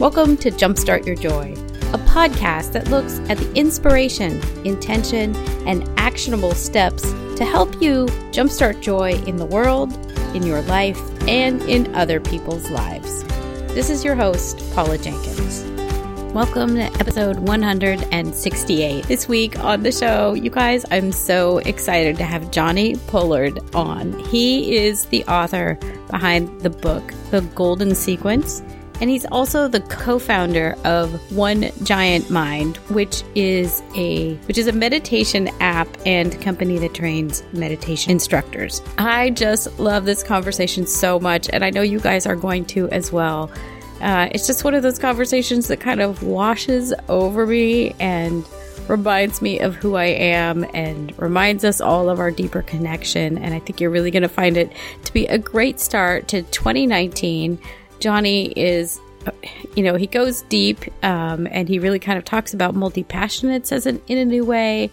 Welcome to Jumpstart Your Joy, a podcast that looks at the inspiration, intention, and actionable steps to help you jumpstart joy in the world, in your life, and in other people's lives. This is your host, Paula Jenkins. Welcome to episode 168. This week on the show, you guys, I'm so excited to have Johnny Pollard on. He is the author behind the book, The Golden Sequence and he's also the co-founder of One Giant Mind, which is a which is a meditation app and company that trains meditation instructors. I just love this conversation so much, and I know you guys are going to as well. Uh, it's just one of those conversations that kind of washes over me and reminds me of who I am and reminds us all of our deeper connection. And I think you're really going to find it to be a great start to 2019. Johnny is, you know, he goes deep um, and he really kind of talks about multi passionates as an, in a new way.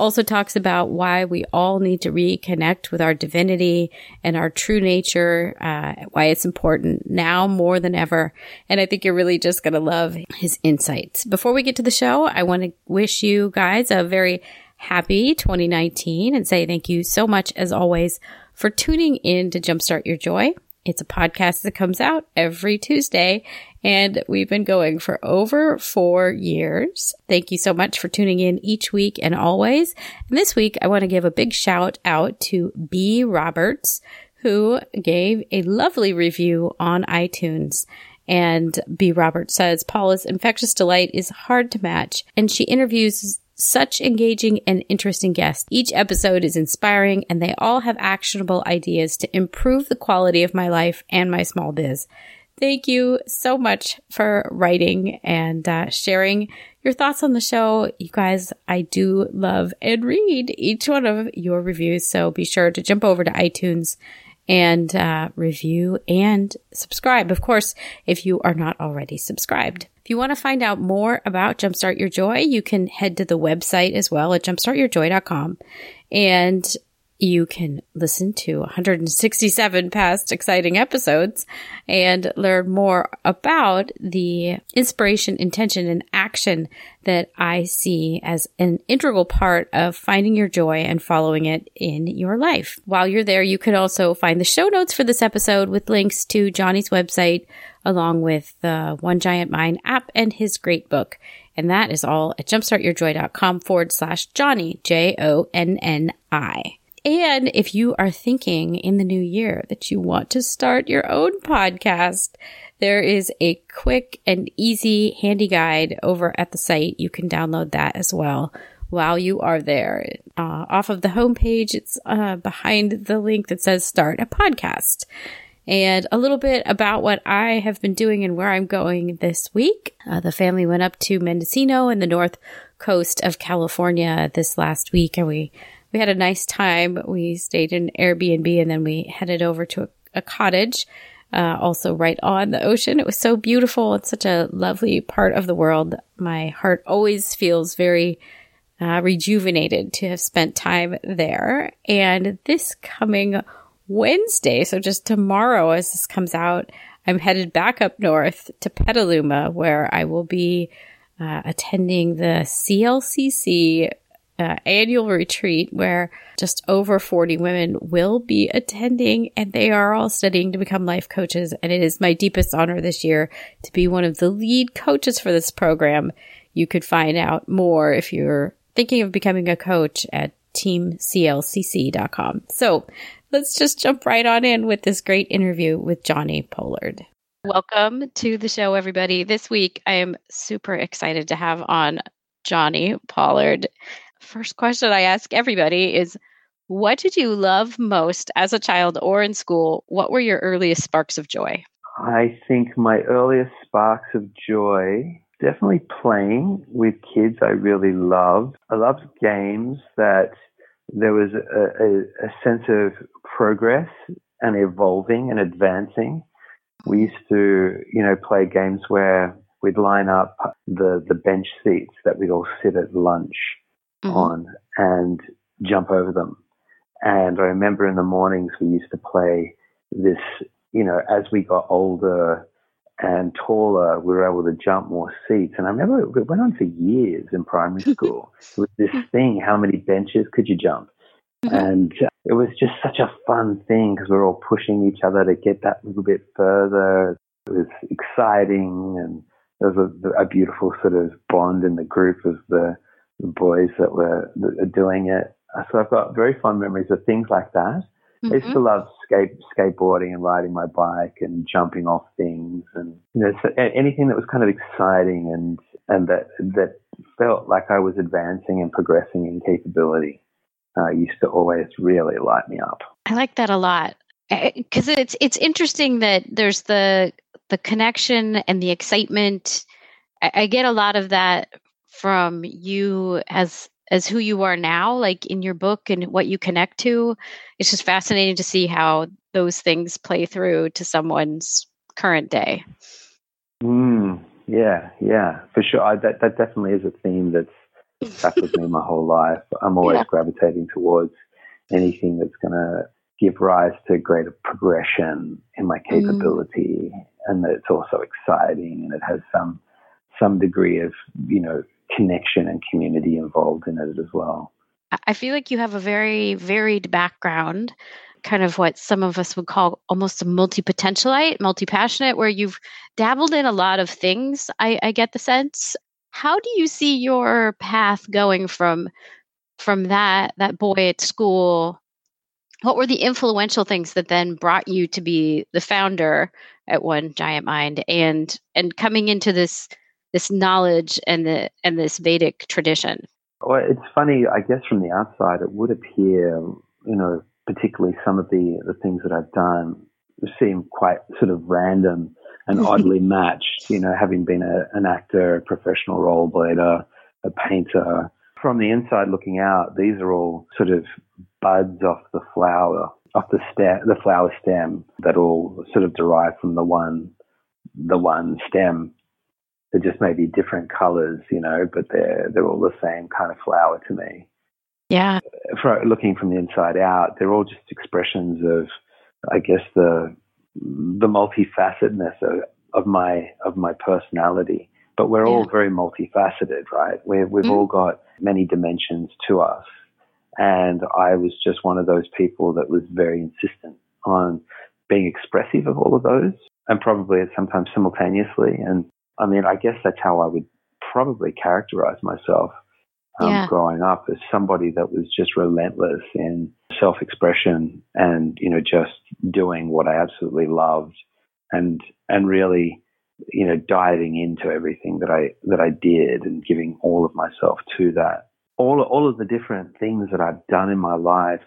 Also talks about why we all need to reconnect with our divinity and our true nature, uh, why it's important now more than ever. And I think you're really just going to love his insights. Before we get to the show, I want to wish you guys a very happy 2019 and say thank you so much as always for tuning in to Jumpstart Your Joy. It's a podcast that comes out every Tuesday, and we've been going for over four years. Thank you so much for tuning in each week and always. And this week, I want to give a big shout out to B. Roberts, who gave a lovely review on iTunes. And B. Roberts says, Paula's infectious delight is hard to match, and she interviews such engaging and interesting guests. Each episode is inspiring and they all have actionable ideas to improve the quality of my life and my small biz. Thank you so much for writing and uh, sharing your thoughts on the show. You guys, I do love and read each one of your reviews. So be sure to jump over to iTunes and uh, review and subscribe. Of course, if you are not already subscribed. If you want to find out more about Jumpstart Your Joy, you can head to the website as well at jumpstartyourjoy.com. And you can listen to 167 past exciting episodes and learn more about the inspiration, intention, and action that I see as an integral part of finding your joy and following it in your life. While you're there, you can also find the show notes for this episode with links to Johnny's website, along with the One Giant Mind app and his great book. And that is all at jumpstartyourjoy.com forward slash Johnny, J O N N I. And if you are thinking in the new year that you want to start your own podcast, there is a quick and easy handy guide over at the site. You can download that as well while you are there. Uh, off of the homepage, it's uh, behind the link that says start a podcast. And a little bit about what I have been doing and where I'm going this week. Uh, the family went up to Mendocino in the north coast of California this last week and we we had a nice time. We stayed in Airbnb and then we headed over to a, a cottage, uh, also right on the ocean. It was so beautiful. It's such a lovely part of the world. My heart always feels very uh, rejuvenated to have spent time there. And this coming Wednesday, so just tomorrow as this comes out, I'm headed back up north to Petaluma where I will be uh, attending the CLCC uh, annual retreat where just over 40 women will be attending and they are all studying to become life coaches. And it is my deepest honor this year to be one of the lead coaches for this program. You could find out more if you're thinking of becoming a coach at teamclcc.com. So let's just jump right on in with this great interview with Johnny Pollard. Welcome to the show, everybody. This week, I am super excited to have on Johnny Pollard first question I ask everybody is what did you love most as a child or in school? What were your earliest sparks of joy? I think my earliest sparks of joy definitely playing with kids I really loved. I loved games that there was a, a, a sense of progress and evolving and advancing. We used to, you know, play games where we'd line up the, the bench seats that we'd all sit at lunch mm-hmm. on and jump over them. And I remember in the mornings we used to play this, you know, as we got older, and taller, we were able to jump more seats. And I remember it went on for years in primary school. it was this thing: how many benches could you jump? Mm-hmm. And it was just such a fun thing because we were all pushing each other to get that little bit further. It was exciting and there was a, a beautiful sort of bond in the group of the, the boys that were, that were doing it. So I've got very fond memories of things like that. Mm-hmm. I used to mm-hmm. love skate, skateboarding and riding my bike and jumping off things and you know so anything that was kind of exciting and and that that felt like I was advancing and progressing in capability uh, used to always really light me up. I like that a lot because it's it's interesting that there's the the connection and the excitement. I, I get a lot of that from you as as who you are now, like in your book and what you connect to. It's just fascinating to see how those things play through to someone's current day. Mm, yeah, yeah, for sure. I, that that definitely is a theme that's stuck with me my whole life. I'm always yeah. gravitating towards anything that's going to give rise to greater progression in my mm. capability, mm. and that it's also exciting and it has some some degree of you know connection and community involved in it as well. I feel like you have a very varied background, kind of what some of us would call almost a multi potentialite, multi passionate, where you've dabbled in a lot of things. I, I get the sense. How do you see your path going from from that that boy at school? What were the influential things that then brought you to be the founder at One Giant Mind and and coming into this this knowledge and the and this Vedic tradition? Well, it's funny. I guess from the outside, it would appear, you know, particularly some of the the things that I've done seem quite sort of random and oddly matched, you know, having been a, an actor, a professional role blader, a painter. From the inside looking out, these are all sort of buds off the flower, off the stem, the flower stem that all sort of derive from the one, the one stem. They're just maybe different colors, you know, but they're, they're all the same kind of flower to me. Yeah. For, looking from the inside out, they're all just expressions of, I guess, the the multifacetedness of, of my of my personality. But we're yeah. all very multifaceted, right? we we've mm. all got many dimensions to us. And I was just one of those people that was very insistent on being expressive of all of those and probably sometimes simultaneously. And I mean, I guess that's how I would probably characterize myself um, yeah. growing up as somebody that was just relentless in self-expression and you know just doing what I absolutely loved and and really you know diving into everything that I that I did and giving all of myself to that all all of the different things that I've done in my life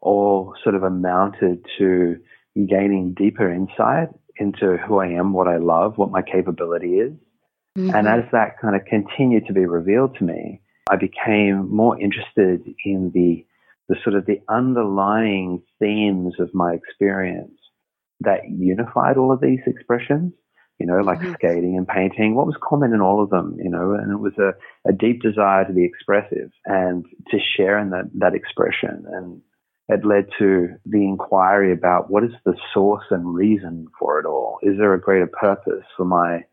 all sort of amounted to gaining deeper insight into who I am, what I love, what my capability is. Mm-hmm. And as that kind of continued to be revealed to me, I became more interested in the, the sort of the underlying themes of my experience that unified all of these expressions, you know, like mm-hmm. skating and painting. What was common in all of them, you know, and it was a, a deep desire to be expressive and to share in that, that expression. And it led to the inquiry about what is the source and reason for it all? Is there a greater purpose for my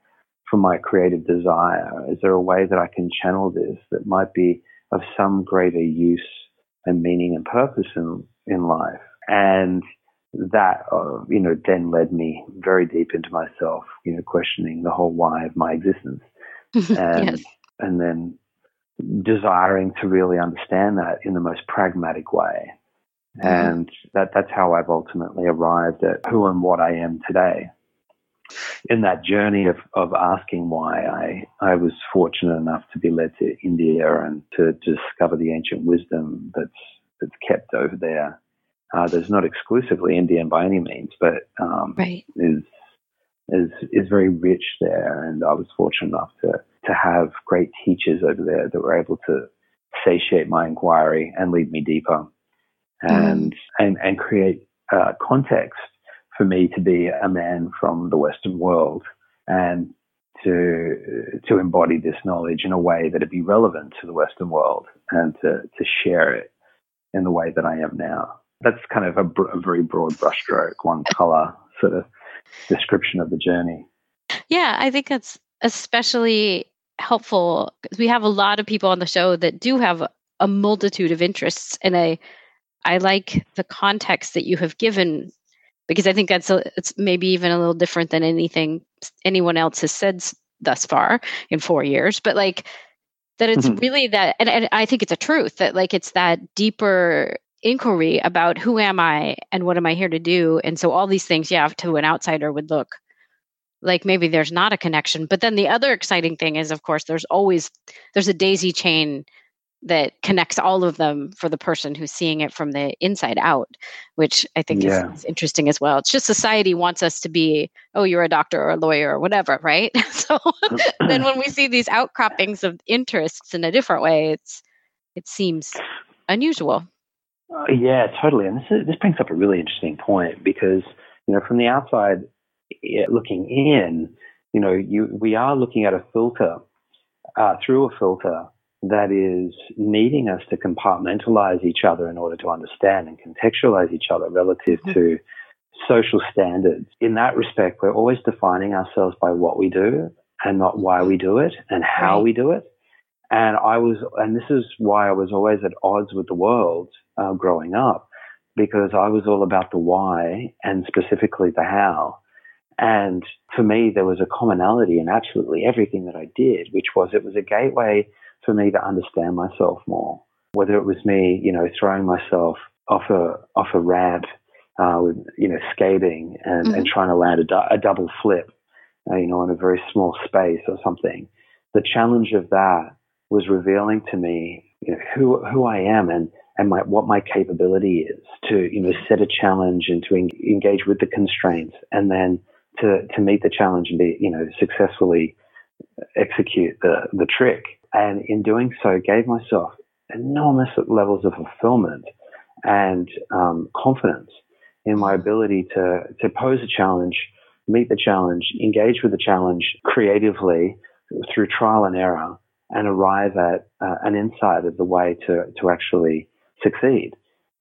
for my creative desire? Is there a way that I can channel this that might be of some greater use and meaning and purpose in, in life? And that, uh, you know, then led me very deep into myself, you know, questioning the whole why of my existence. And, yes. and then desiring to really understand that in the most pragmatic way. Mm-hmm. And that, that's how I've ultimately arrived at who and what I am today in that journey of, of asking why, I, I was fortunate enough to be led to India and to, discover the ancient wisdom that's, that's kept over there. Uh, there's not exclusively Indian by any means, but um, right. is is is very rich there. And I was fortunate enough to to have great teachers over there that were able to satiate my inquiry and lead me deeper, and mm. and and create uh, context for me to be a man from the Western world and to to embody this knowledge in a way that it be relevant to the Western world and to to share it in the way that I am now. That's kind of a, a very broad brushstroke, one color sort of description of the journey. Yeah, I think that's especially helpful because we have a lot of people on the show that do have a multitude of interests and I I like the context that you have given because I think that's a, it's maybe even a little different than anything anyone else has said thus far in 4 years but like that it's mm-hmm. really that and, and I think it's a truth that like it's that deeper inquiry about who am I and what am I here to do and so all these things yeah to an outsider would look like maybe there's not a connection but then the other exciting thing is of course there's always there's a daisy chain that connects all of them for the person who's seeing it from the inside out which i think yeah. is, is, interesting as well. It's just society wants us to be oh you're a doctor or a lawyer or whatever right? So then when we see these outcroppings of interests in a different way it's it seems unusual. Uh, yeah totally. And this is, this brings up a really interesting point because you know from the outside looking in, you know, you, we are looking at a filter, uh, through a filter that is needing us to compartmentalize each other in order to understand and contextualize each other relative mm-hmm. to social standards. In that respect, we're always defining ourselves by what we do and not why we do it and how we do it. And I was, and this is why I was always at odds with the world uh, growing up, because I was all about the why and specifically the how. And for me, there was a commonality in absolutely everything that I did, which was it was a gateway for me to understand myself more. Whether it was me, you know, throwing myself off a off a ramp, uh, with you know, skating and, mm-hmm. and trying to land a, du- a double flip, uh, you know, in a very small space or something. The challenge of that was revealing to me, you know, who who I am and and my, what my capability is to, you know, set a challenge and to en- engage with the constraints and then to, to meet the challenge and be, you know, successfully execute the, the trick. And in doing so, gave myself enormous levels of fulfillment and um, confidence in my ability to, to pose a challenge, meet the challenge, engage with the challenge creatively through trial and error, and arrive at uh, an insight of the way to, to actually succeed.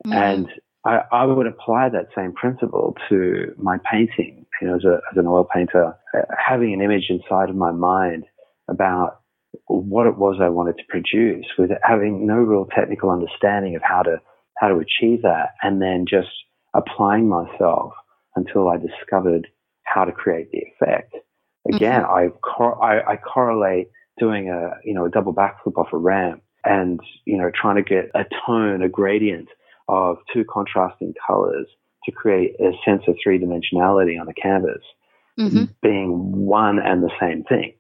Mm. And I, I, would apply that same principle to my painting you know, as, a, as an oil painter, uh, having an image inside of my mind about what it was I wanted to produce with having no real technical understanding of how to, how to achieve that and then just applying myself until I discovered how to create the effect. Again, mm-hmm. I, cor- I, I correlate doing a, you know, a double backflip off a ramp and, you know, trying to get a tone, a gradient of two contrasting colors to create a sense of three dimensionality on a canvas mm-hmm. being one and the same thing.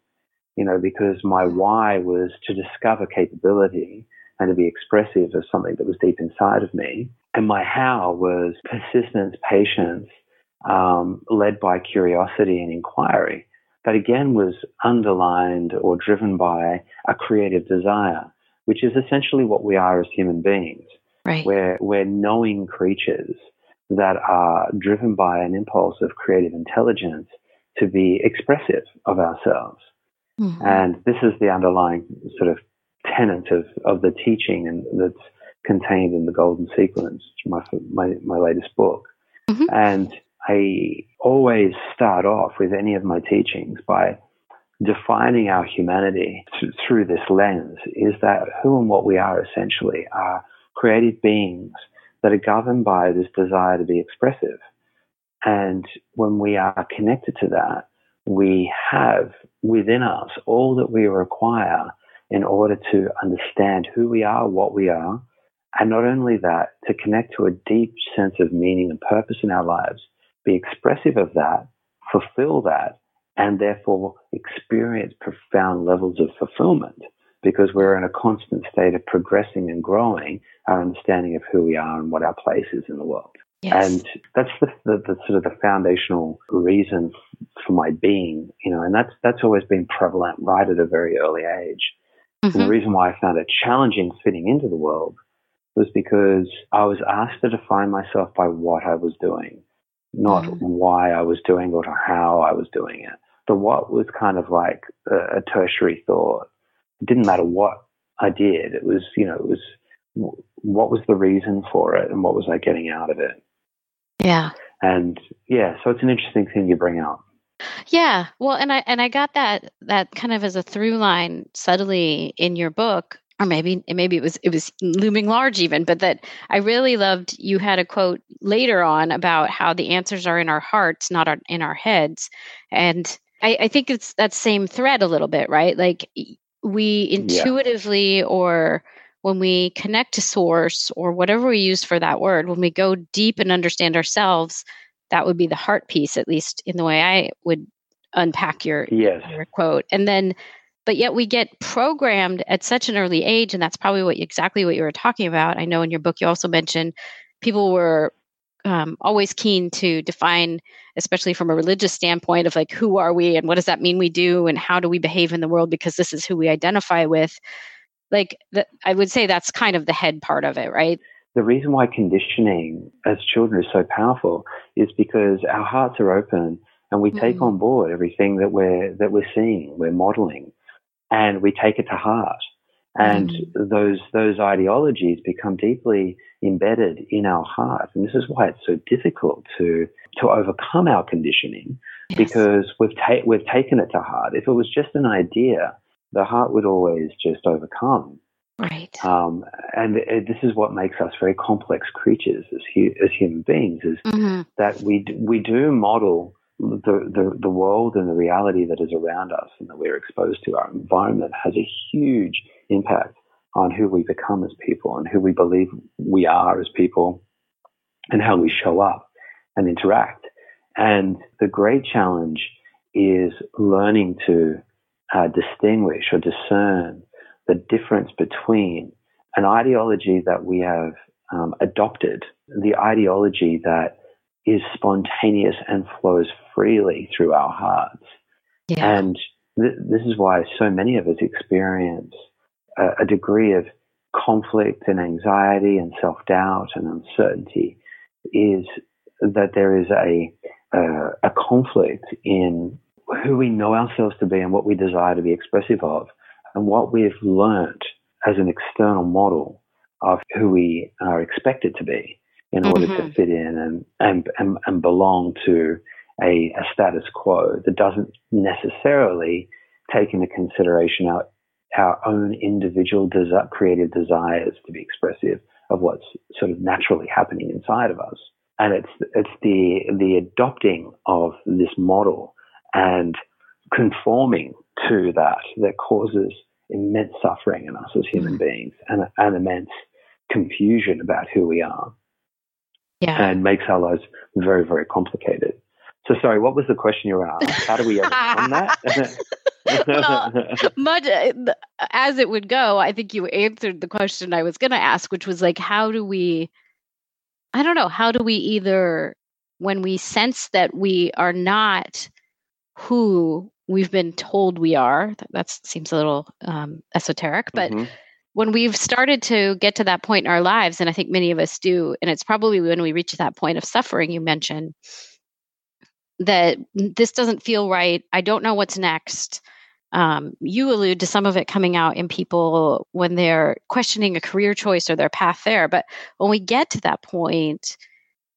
You know, because my why was to discover capability and to be expressive of something that was deep inside of me. And my how was persistence, patience, um, led by curiosity and inquiry. That again was underlined or driven by a creative desire, which is essentially what we are as human beings. Right. We're, we're knowing creatures that are driven by an impulse of creative intelligence to be expressive of ourselves. Mm-hmm. And this is the underlying sort of tenet of, of the teaching and that's contained in the Golden Sequence, my, my, my latest book. Mm-hmm. And I always start off with any of my teachings by defining our humanity th- through this lens is that who and what we are essentially are creative beings that are governed by this desire to be expressive. And when we are connected to that, we have within us all that we require in order to understand who we are, what we are, and not only that, to connect to a deep sense of meaning and purpose in our lives, be expressive of that, fulfill that, and therefore experience profound levels of fulfillment because we're in a constant state of progressing and growing our understanding of who we are and what our place is in the world. Yes. And that's the, the, the, sort of the foundational reason for my being, you know, and that's, that's always been prevalent right at a very early age. Mm-hmm. And the reason why I found it challenging fitting into the world was because I was asked to define myself by what I was doing, not mm-hmm. why I was doing it or how I was doing it. The what was kind of like a, a tertiary thought. It didn't matter what I did. It was, you know, it was what was the reason for it and what was I getting out of it? Yeah. And yeah, so it's an interesting thing you bring out. Yeah. Well, and I and I got that that kind of as a through line subtly in your book or maybe maybe it was it was looming large even but that i really loved you had a quote later on about how the answers are in our hearts not our, in our heads and I, I think it's that same thread a little bit right like we intuitively yeah. or when we connect to source or whatever we use for that word when we go deep and understand ourselves that would be the heart piece at least in the way i would unpack your, yes. your quote. And then but yet we get programmed at such an early age and that's probably what exactly what you were talking about. I know in your book you also mentioned people were um, always keen to define especially from a religious standpoint of like who are we and what does that mean we do and how do we behave in the world because this is who we identify with like the, i would say that's kind of the head part of it right the reason why conditioning as children is so powerful is because our hearts are open and we take mm. on board everything that we're that we're seeing we're modeling and we take it to heart. And mm. those those ideologies become deeply embedded in our heart, and this is why it's so difficult to to overcome our conditioning, yes. because we've ta- we've taken it to heart. If it was just an idea, the heart would always just overcome. Right. Um, and it, this is what makes us very complex creatures as hu- as human beings, is mm-hmm. that we d- we do model the, the, the world and the reality that is around us and that we're exposed to, our environment has a huge impact on who we become as people and who we believe we are as people and how we show up and interact. And the great challenge is learning to uh, distinguish or discern the difference between an ideology that we have um, adopted, the ideology that is spontaneous and flows freely through our hearts. Yeah. And th- this is why so many of us experience a, a degree of conflict and anxiety and self doubt and uncertainty is that there is a, uh, a conflict in who we know ourselves to be and what we desire to be expressive of and what we've learnt as an external model of who we are expected to be in order mm-hmm. to fit in and, and, and, and belong to a, a, status quo that doesn't necessarily take into consideration our, our own individual desi- creative desires to be expressive of what's sort of naturally happening inside of us. And it's, it's the, the adopting of this model and conforming to that that causes immense suffering in us as human mm-hmm. beings and, and immense confusion about who we are yeah. and makes our lives very, very complicated. So, sorry, what was the question you were asked? How do we overcome that? well, much as it would go, I think you answered the question I was going to ask, which was like, how do we? I don't know. How do we either, when we sense that we are not who we've been told we are, that, that seems a little um, esoteric, but mm-hmm when we've started to get to that point in our lives, and I think many of us do, and it's probably when we reach that point of suffering you mentioned, that this doesn't feel right. I don't know what's next. Um, you allude to some of it coming out in people when they're questioning a career choice or their path there. But when we get to that point,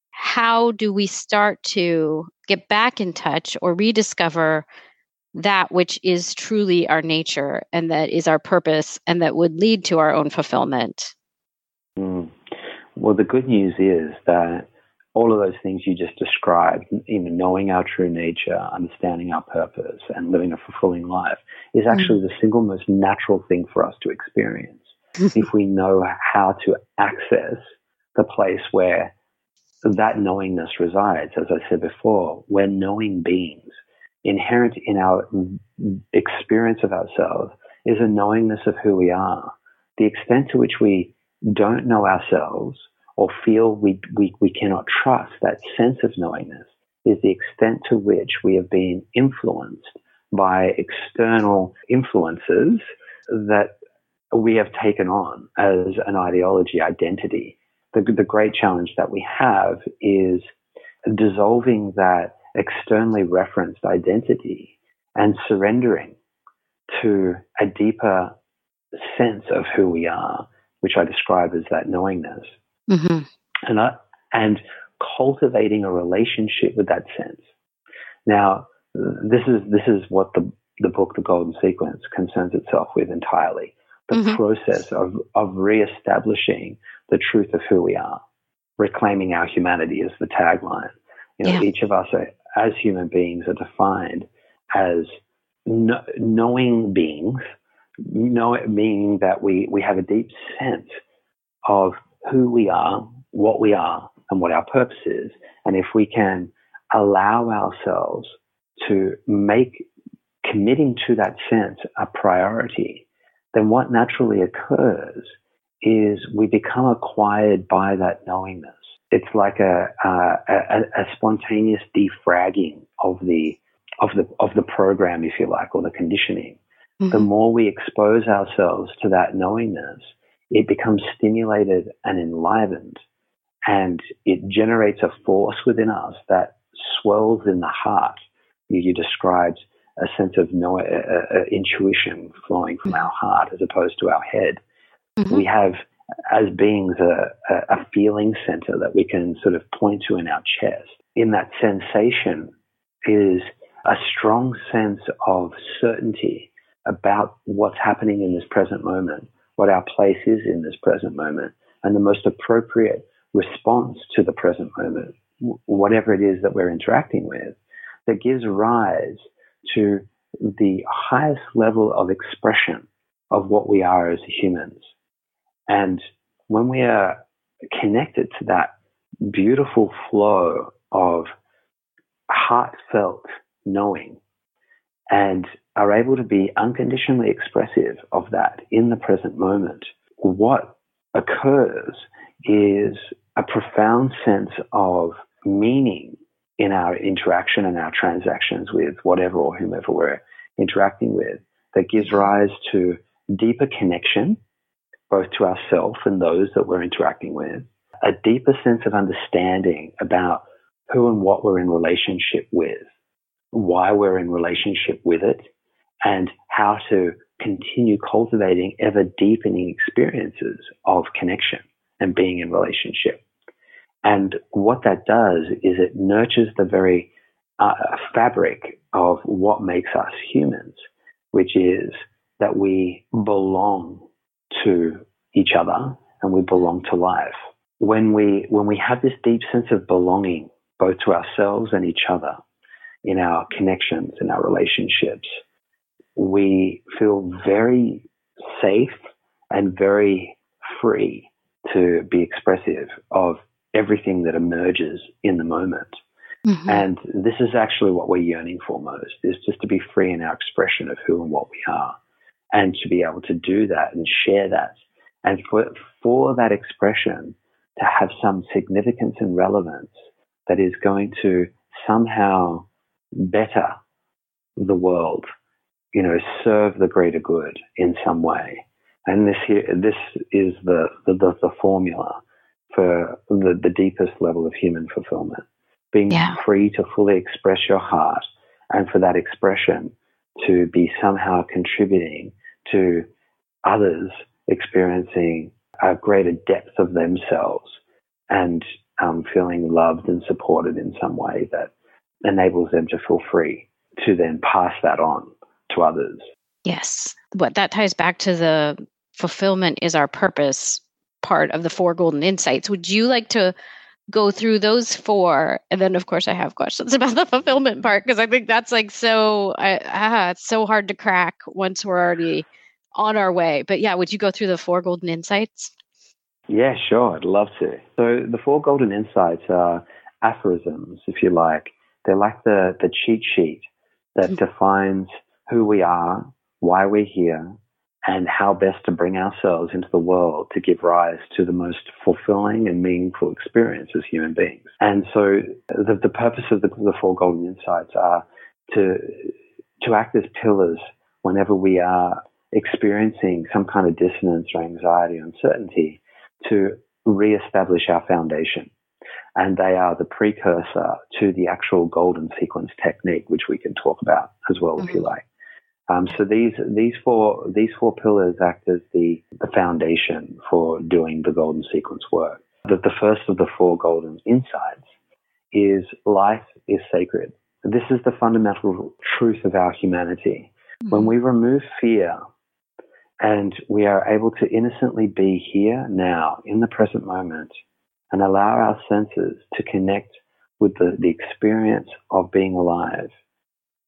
how do we start to get back in touch or rediscover that which is truly our nature and that is our purpose and that would lead to our own fulfillment. Mm. Well, the good news is that all of those things you just described, even knowing our true nature, understanding our purpose, and living a fulfilling life, is actually mm. the single most natural thing for us to experience if we know how to access the place where that knowingness resides. As I said before, we're knowing beings inherent in our experience of ourselves is a knowingness of who we are. The extent to which we don't know ourselves or feel we, we, we cannot trust that sense of knowingness is the extent to which we have been influenced by external influences that we have taken on as an ideology identity. The, the great challenge that we have is dissolving that externally referenced identity and surrendering to a deeper sense of who we are, which I describe as that knowingness. Mm-hmm. And, and cultivating a relationship with that sense. Now, this is this is what the the book, The Golden Sequence, concerns itself with entirely. The mm-hmm. process of, of reestablishing the truth of who we are, reclaiming our humanity is the tagline. You know, yeah. each of us are, as human beings are defined as no, knowing beings, know, meaning that we, we have a deep sense of who we are, what we are, and what our purpose is. And if we can allow ourselves to make committing to that sense a priority, then what naturally occurs is we become acquired by that knowingness. It's like a, a, a, spontaneous defragging of the of the of the program, if you like, or the conditioning. Mm-hmm. The more we expose ourselves to that knowingness, it becomes stimulated and enlivened, and it generates a force within us that swells in the heart. You, you described a sense of no, uh, uh, intuition flowing from our heart as opposed to our head. Mm-hmm. We have, as beings, a, a feeling center that we can sort of point to in our chest. In that sensation is a strong sense of certainty about what's happening in this present moment, what our place is in this present moment, and the most appropriate response to the present moment, whatever it is that we're interacting with, that gives rise to the highest level of expression of what we are as humans. And when we are connected to that beautiful flow of heartfelt knowing and are able to be unconditionally expressive of that in the present moment, what occurs is a profound sense of meaning in our interaction and our transactions with whatever or whomever we're interacting with that gives rise to deeper connection, both to ourselves and those that we're interacting with, a deeper sense of understanding about who and what we're in relationship with, why we're in relationship with it, and how to continue cultivating ever deepening experiences of connection and being in relationship. And what that does is it nurtures the very uh, fabric of what makes us humans, which is that we belong to each other and we belong to life. When we, when we have this deep sense of belonging, both to ourselves and each other, in our connections, in our relationships, we feel very safe and very free to be expressive of everything that emerges in the moment. Mm-hmm. And this is actually what we're yearning for most is just to be free in our expression of who and what we are and to be able to do that and share that. And for, for that expression to have some significance and relevance that is going to somehow better the world, you know, serve the greater good in some way. And this here, this is the, the, the formula for the, the deepest level of human fulfillment. Being yeah. free to fully express your heart and for that expression to be somehow contributing to others experiencing a greater depth of themselves and um, feeling loved and supported in some way that enables them to feel free to then pass that on to others. Yes. What that ties back to the fulfillment is our purpose part of the four golden insights. Would you like to go through those four? And then, of course, I have questions about the fulfillment part because I think that's like so, I, ah, it's so hard to crack once we're already on our way. But yeah, would you go through the four golden insights? Yeah, sure. I'd love to. So the four golden insights are aphorisms, if you like. They're like the, the cheat sheet that mm-hmm. defines who we are, why we're here, and how best to bring ourselves into the world to give rise to the most fulfilling and meaningful experience as human beings. And so the, the purpose of the, the four golden insights are to, to act as pillars whenever we are experiencing some kind of dissonance or anxiety or uncertainty to reestablish our foundation. And they are the precursor to the actual golden sequence technique, which we can talk about as well, mm-hmm. if you mm-hmm. like. Um, so these these four these four pillars act as the, the foundation for doing the golden sequence work. That the first of the four golden insights is life is sacred. This is the fundamental truth of our humanity. Mm-hmm. When we remove fear and we are able to innocently be here now in the present moment and allow our senses to connect with the, the experience of being alive,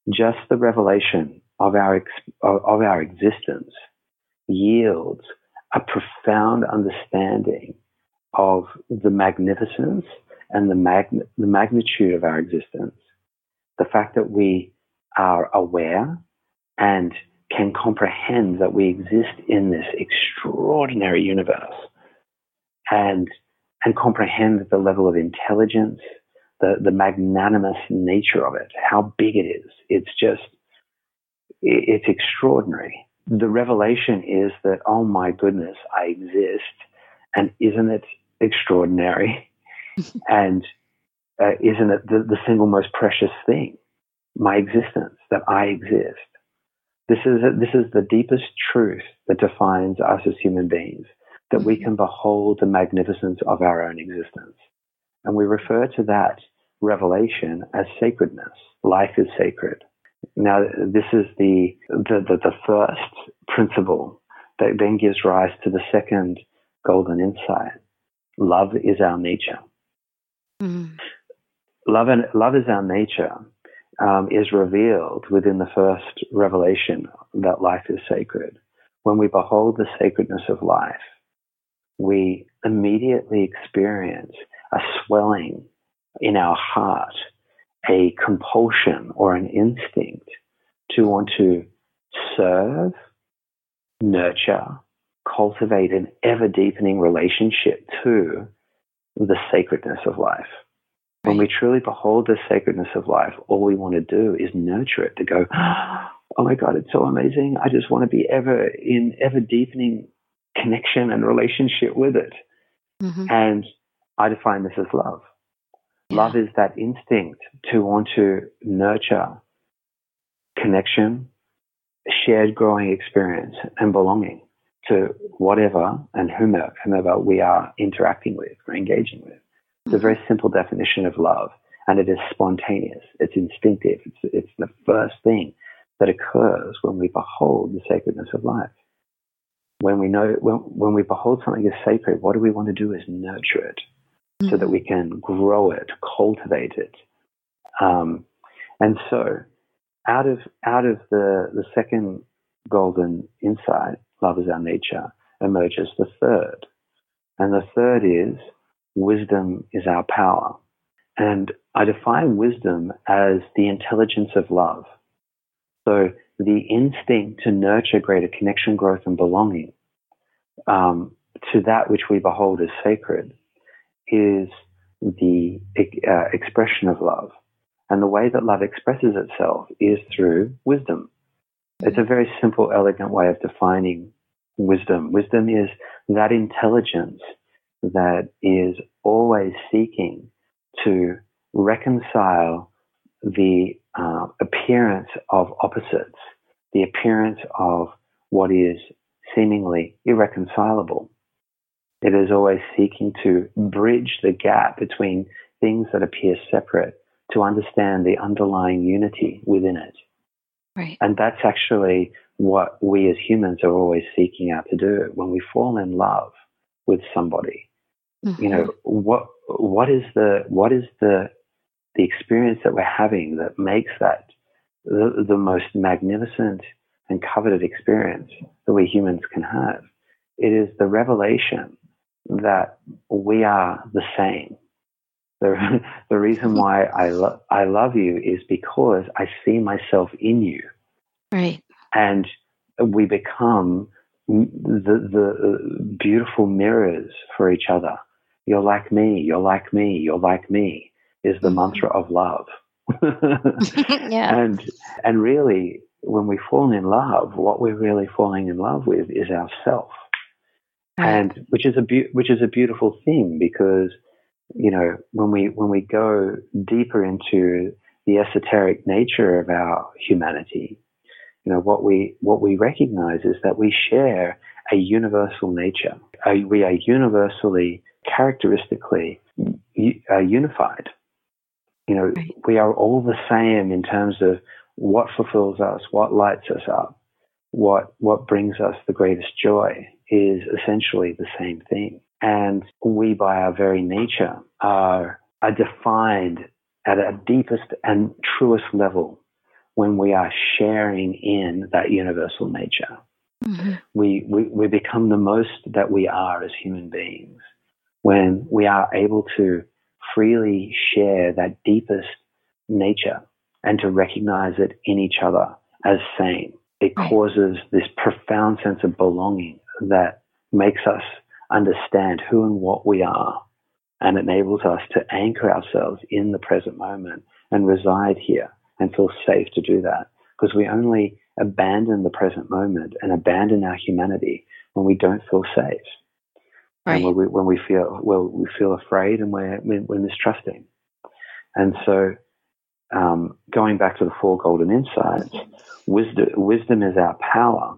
just the revelation of our, of our existence yields a profound understanding of the magnificence and the, mag- the magnitude of our existence. The fact that we are aware and can comprehend that we exist in this extraordinary universe and, and comprehend the level of intelligence, the, the magnanimous nature of it, how big it is. It's just, it's extraordinary. The revelation is that, oh my goodness, I exist. And isn't it extraordinary? and uh, isn't it the, the single most precious thing? My existence, that I exist. This is, a, this is the deepest truth that defines us as human beings, that we can behold the magnificence of our own existence. And we refer to that revelation as sacredness. Life is sacred. Now, this is the, the, the, the first principle that then gives rise to the second golden insight. Love is our nature. Mm. Love, and, love is our nature um, is revealed within the first revelation that life is sacred. When we behold the sacredness of life, we immediately experience a swelling in our heart, a compulsion or an instinct to want to serve, nurture, cultivate an ever deepening relationship to the sacredness of life. When we truly behold the sacredness of life, all we want to do is nurture it to go, oh my God, it's so amazing. I just want to be ever in ever deepening connection and relationship with it. Mm-hmm. And I define this as love. Yeah. Love is that instinct to want to nurture connection, shared growing experience, and belonging to whatever and whomever, whomever we are interacting with or engaging with. It's a very simple definition of love, and it is spontaneous. It's instinctive. It's, it's the first thing that occurs when we behold the sacredness of life. When we know, when, when we behold something as sacred, what do we want to do is nurture it mm-hmm. so that we can grow it, cultivate it. Um, and so, out of out of the the second golden insight, love is our nature, emerges the third, and the third is wisdom is our power. And I define wisdom as the intelligence of love. So the instinct to nurture greater connection, growth, and belonging um, to that which we behold as sacred is the uh, expression of love. And the way that love expresses itself is through wisdom. It's a very simple, elegant way of defining wisdom. Wisdom is that intelligence that is always seeking to reconcile the uh, appearance of opposites, the appearance of what is seemingly irreconcilable. It is always seeking to bridge the gap between things that appear separate to understand the underlying unity within it. Right. And that's actually what we as humans are always seeking out to do. When we fall in love with somebody, Mm-hmm. You know, what what is the what is the the experience that we're having that makes that the, the most magnificent and coveted experience that we humans can have? It is the revelation that we are the same. The, the reason mm-hmm. why I, lo- I love you is because I see myself in you. Right. And we become the, the beautiful mirrors for each other. You're like me, you're like me, you're like me is the mm-hmm. mantra of love. yeah. And and really when we fall in love, what we're really falling in love with is ourself. And which is a be- which is a beautiful thing because you know when we when we go deeper into the esoteric nature of our humanity, you know what we what we recognize is that we share a universal nature. We are universally characteristically uh, unified. You know, right. we are all the same in terms of what fulfills us, what same in terms of what fulfills us, what lights us up, what what brings us the greatest joy is essentially the same thing. And we, by our very nature, are, are defined at a deepest and truest level when we are sharing in that universal nature. Mm-hmm. We, we, we become the most that we are as human beings when we are able to freely share that deepest nature and to recognize it in each other as same. It causes this profound sense of belonging that makes us understand who and what we are and enables us to anchor ourselves in the present moment and reside here and feel safe to do that. Because we only abandon the present moment and abandon our humanity when we don't feel safe. Right. And when we, when we feel well, we feel afraid and we're, we're mistrusting. And so um, going back to the four golden insights, wisdom, wisdom is our power.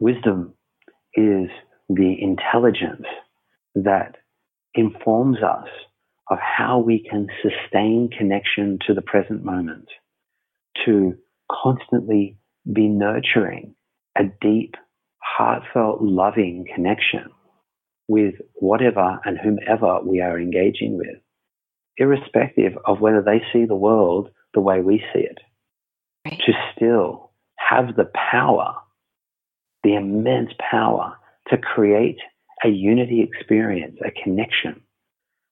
Wisdom is the intelligence that informs us of how we can sustain connection to the present moment, to constantly be nurturing a deep, heartfelt, loving connection with whatever and whomever we are engaging with irrespective of whether they see the world the way we see it, right. to still have the power, the immense power to create a unity experience, a connection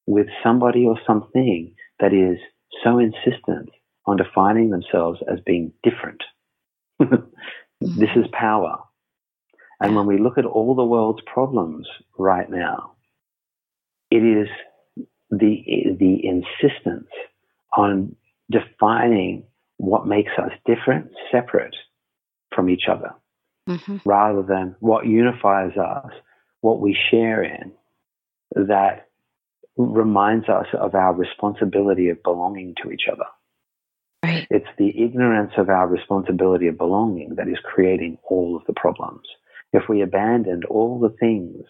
with somebody or something that is so insistent on defining themselves as being different. this is power. And when we look at all the world's problems right now, it is the the insistence on defining what makes us different, separate from each other, mm-hmm. rather than what unifies us, what we share in, that reminds us of our responsibility of belonging to each other. Right. It's the ignorance of our responsibility of belonging that is creating all of the problems. If we abandoned all the things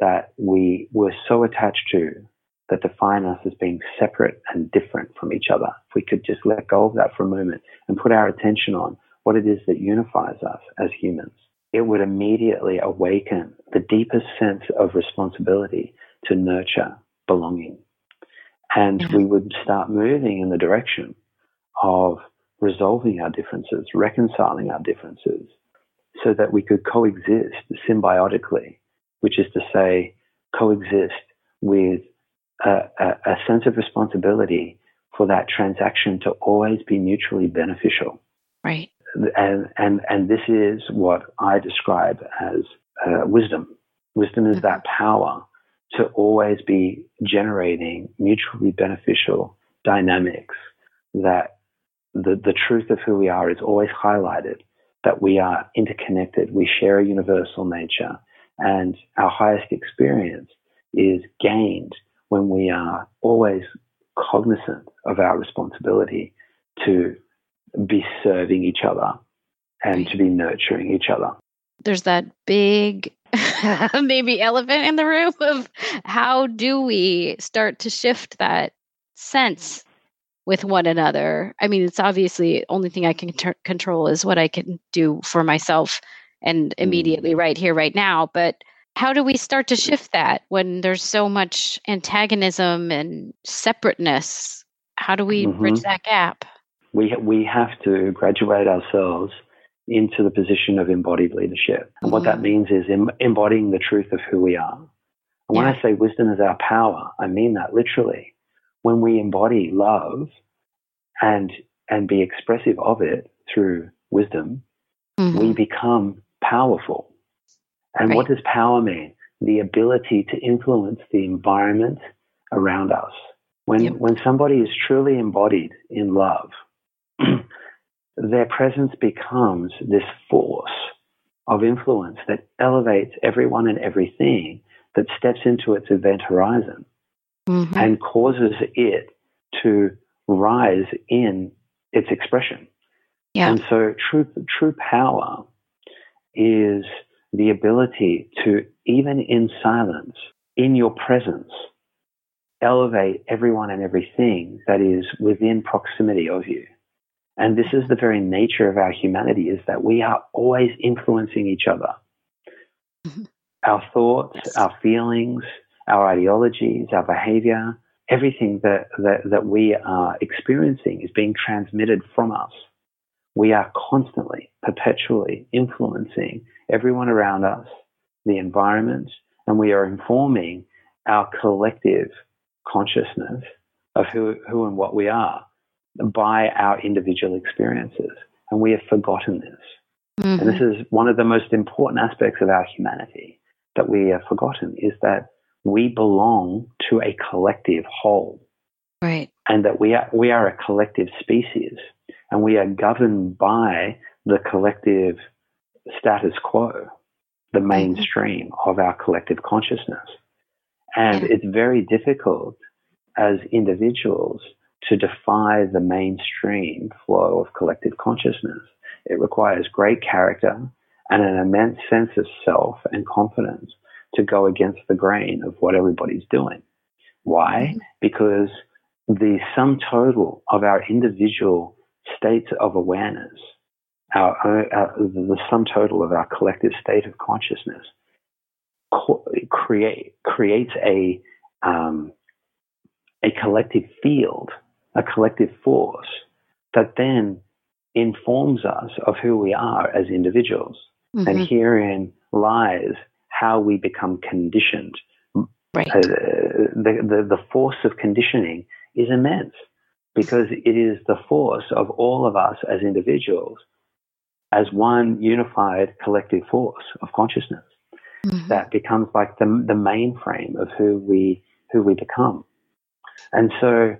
that we were so attached to that define us as being separate and different from each other. If we could just let go of that for a moment and put our attention on what it is that unifies us as humans, it would immediately awaken the deepest sense of responsibility to nurture belonging. And mm-hmm. we would start moving in the direction of resolving our differences, reconciling our differences, so that we could coexist symbiotically, which is to say, coexist with a, a, sense of responsibility for that transaction to always be mutually beneficial. Right. And and and this is what I describe as uh, wisdom. Wisdom is mm-hmm. that power to always be generating mutually beneficial dynamics that the, the truth of who we are is always highlighted, that we are interconnected, we share a universal nature, and our highest experience is gained when we are always cognizant of our responsibility to be serving each other and to be nurturing each other. There's that big, maybe elephant in the room of how do we start to shift that sense with one another? I mean, it's obviously only thing I can ter- control is what I can do for myself and mm. immediately right here, right now. But how do we start to shift that when there's so much antagonism and separateness? How do we mm-hmm. bridge that gap? We, we have to graduate ourselves into the position of embodied leadership. And mm-hmm. what that mm-hmm. means is em- embodying the truth of who we are. And when. I say wisdom is our power, I mean that literally. When we embody love and and be expressive of it through wisdom, mm-hmm. we become powerful. And right. what does power mean? The ability to influence the environment around us. When, yep. when somebody is truly embodied in love, their presence becomes this force of influence that elevates everyone and everything that steps into its event horizon mm-hmm. and causes it to rise in its expression. Yeah. And so true, true power is the ability to, even in silence, in your presence, elevate everyone and everything that is within proximity of you. And this is the very nature of our humanity is that we are always influencing each other. Mm-hmm. Our thoughts, our feelings, our ideologies, our behavior, everything that, that, that we are experiencing is being transmitted from us. We are constantly, perpetually influencing everyone around us, the environment, and we are informing our collective consciousness of who, who and what we are by our individual experiences. And we have forgotten this. Mm-hmm. And this is one of the most important aspects of our humanity that we have forgotten is that we belong to a collective whole. Right. And that we are, we are a collective species and we are governed by the collective status quo, the mm-hmm. mainstream mm-hmm. of our collective consciousness. And yeah. it's very difficult as individuals to defy the mainstream flow of collective consciousness. It requires great character and an immense sense of self and confidence to go against the grain of what everybody's doing. Why? Mm-hmm. Because the sum total of our individual states of awareness, our, our, the sum total of our collective state of consciousness, create creates a um, a collective field, a collective force that then informs us of who we are as individuals. Mm-hmm. And herein lies how we become conditioned. Right. Uh, the, the, the force of conditioning is immense because it is the force of all of us as individuals as one unified collective force of consciousness mm-hmm. that becomes like the, the mainframe of who we, who we become. And so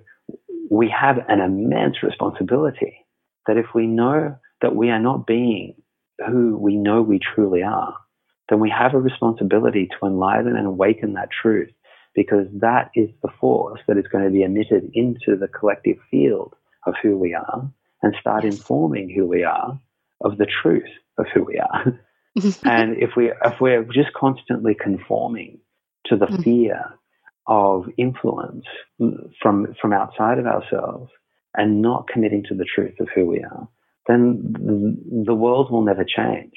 we have an immense responsibility that if we know that we are not being who we know we truly are, then we have a responsibility to enliven and awaken that truth because that is the force that is going to be emitted into the collective field of who we are and start informing who we are of the truth of who we are. and if we if we're just constantly conforming to the mm. fear of influence from from outside of ourselves and not committing to the truth of who we are, then the world will never change.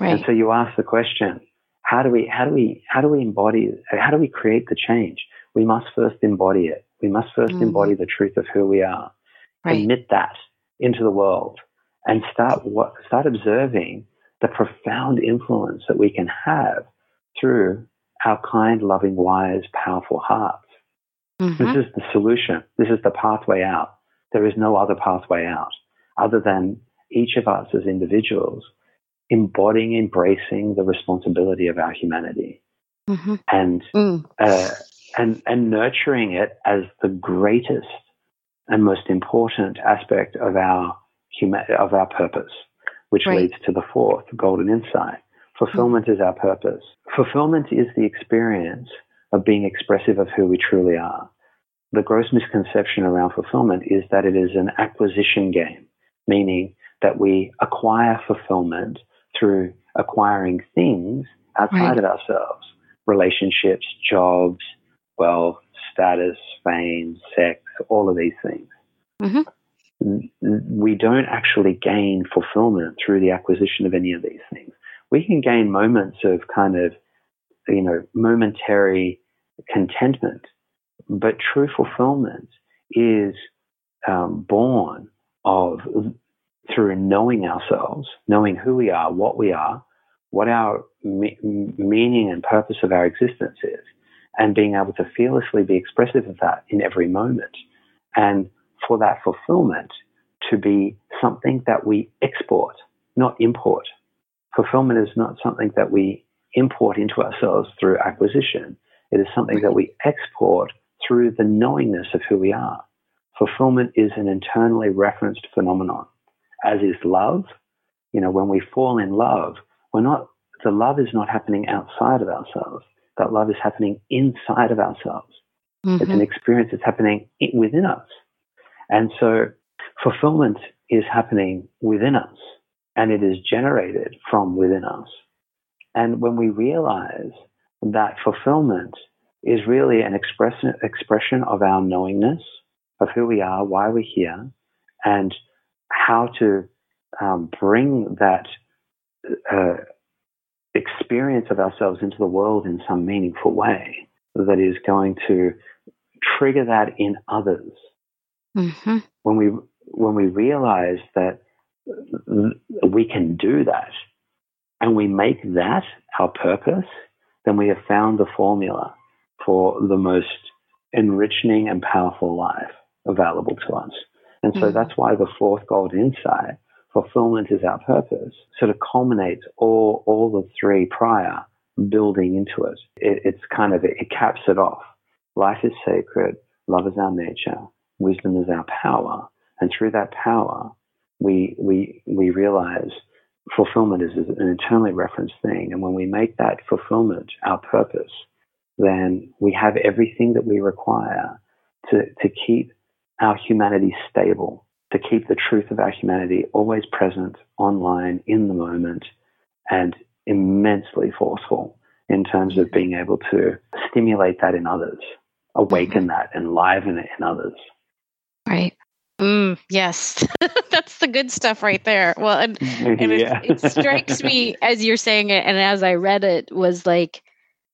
Right. And so you ask the question, how do we, how do we, how do we embody, how do we create the change? We must first embody it. We must first mm. embody the truth of who we are, right. admit that into the world and start what, start observing the profound influence that we can have through our kind, loving, wise, powerful hearts. Mm-hmm. This is the solution. This is the pathway out. There is no other pathway out other than each of us as individuals embodying, embracing the responsibility of our humanity, mm-hmm. and mm. uh, and and nurturing it as the greatest and most important aspect of our huma- of our purpose, which right. leads to the fourth golden insight. Fulfillment is our purpose. Fulfillment is the experience of being expressive of who we truly are. The gross misconception around fulfillment is that it is an acquisition game, meaning that we acquire fulfillment through acquiring things outside right. of ourselves relationships, jobs, wealth, status, fame, sex, all of these things. Mm-hmm. We don't actually gain fulfillment through the acquisition of any of these things. We can gain moments of kind of, you know, momentary contentment, but true fulfillment is um, born of through knowing ourselves, knowing who we are, what we are, what our me- meaning and purpose of our existence is, and being able to fearlessly be expressive of that in every moment. And for that fulfillment to be something that we export, not import. Fulfillment is not something that we import into ourselves through acquisition. It is something that we export through the knowingness of who we are. Fulfillment is an internally referenced phenomenon as is love. You know, when we fall in love, we're not, the love is not happening outside of ourselves. That love is happening inside of ourselves. Mm-hmm. It's an experience that's happening within us. And so fulfillment is happening within us and it is generated from within us. And when we realize that fulfillment is really an expression, expression of our knowingness of who we are, why we're here, and how to um, bring that uh, experience of ourselves into the world in some meaningful way that is going to trigger that in others. Mm-hmm. When we when we realize that we can do that and we make that our purpose, then we have found the formula for the most enriching and powerful life available to us. And so mm-hmm. that's why the fourth golden insight, fulfillment is our purpose, sort of culminates all, all the three prior building into it. it it's kind of, it caps it off. Life is sacred. Love is our nature. Wisdom is our power. And through that power, we, we, we realize fulfillment is an internally referenced thing. And when we make that fulfillment our purpose, then we have everything that we require to, to keep our humanity stable, to keep the truth of our humanity always present, online, in the moment, and immensely forceful in terms of being able to stimulate that in others, awaken mm-hmm. that, enliven it in others. Right. Mm, yes, that's the good stuff right there. Well, and, and yeah. it, it strikes me as you're saying it, and as I read it, was like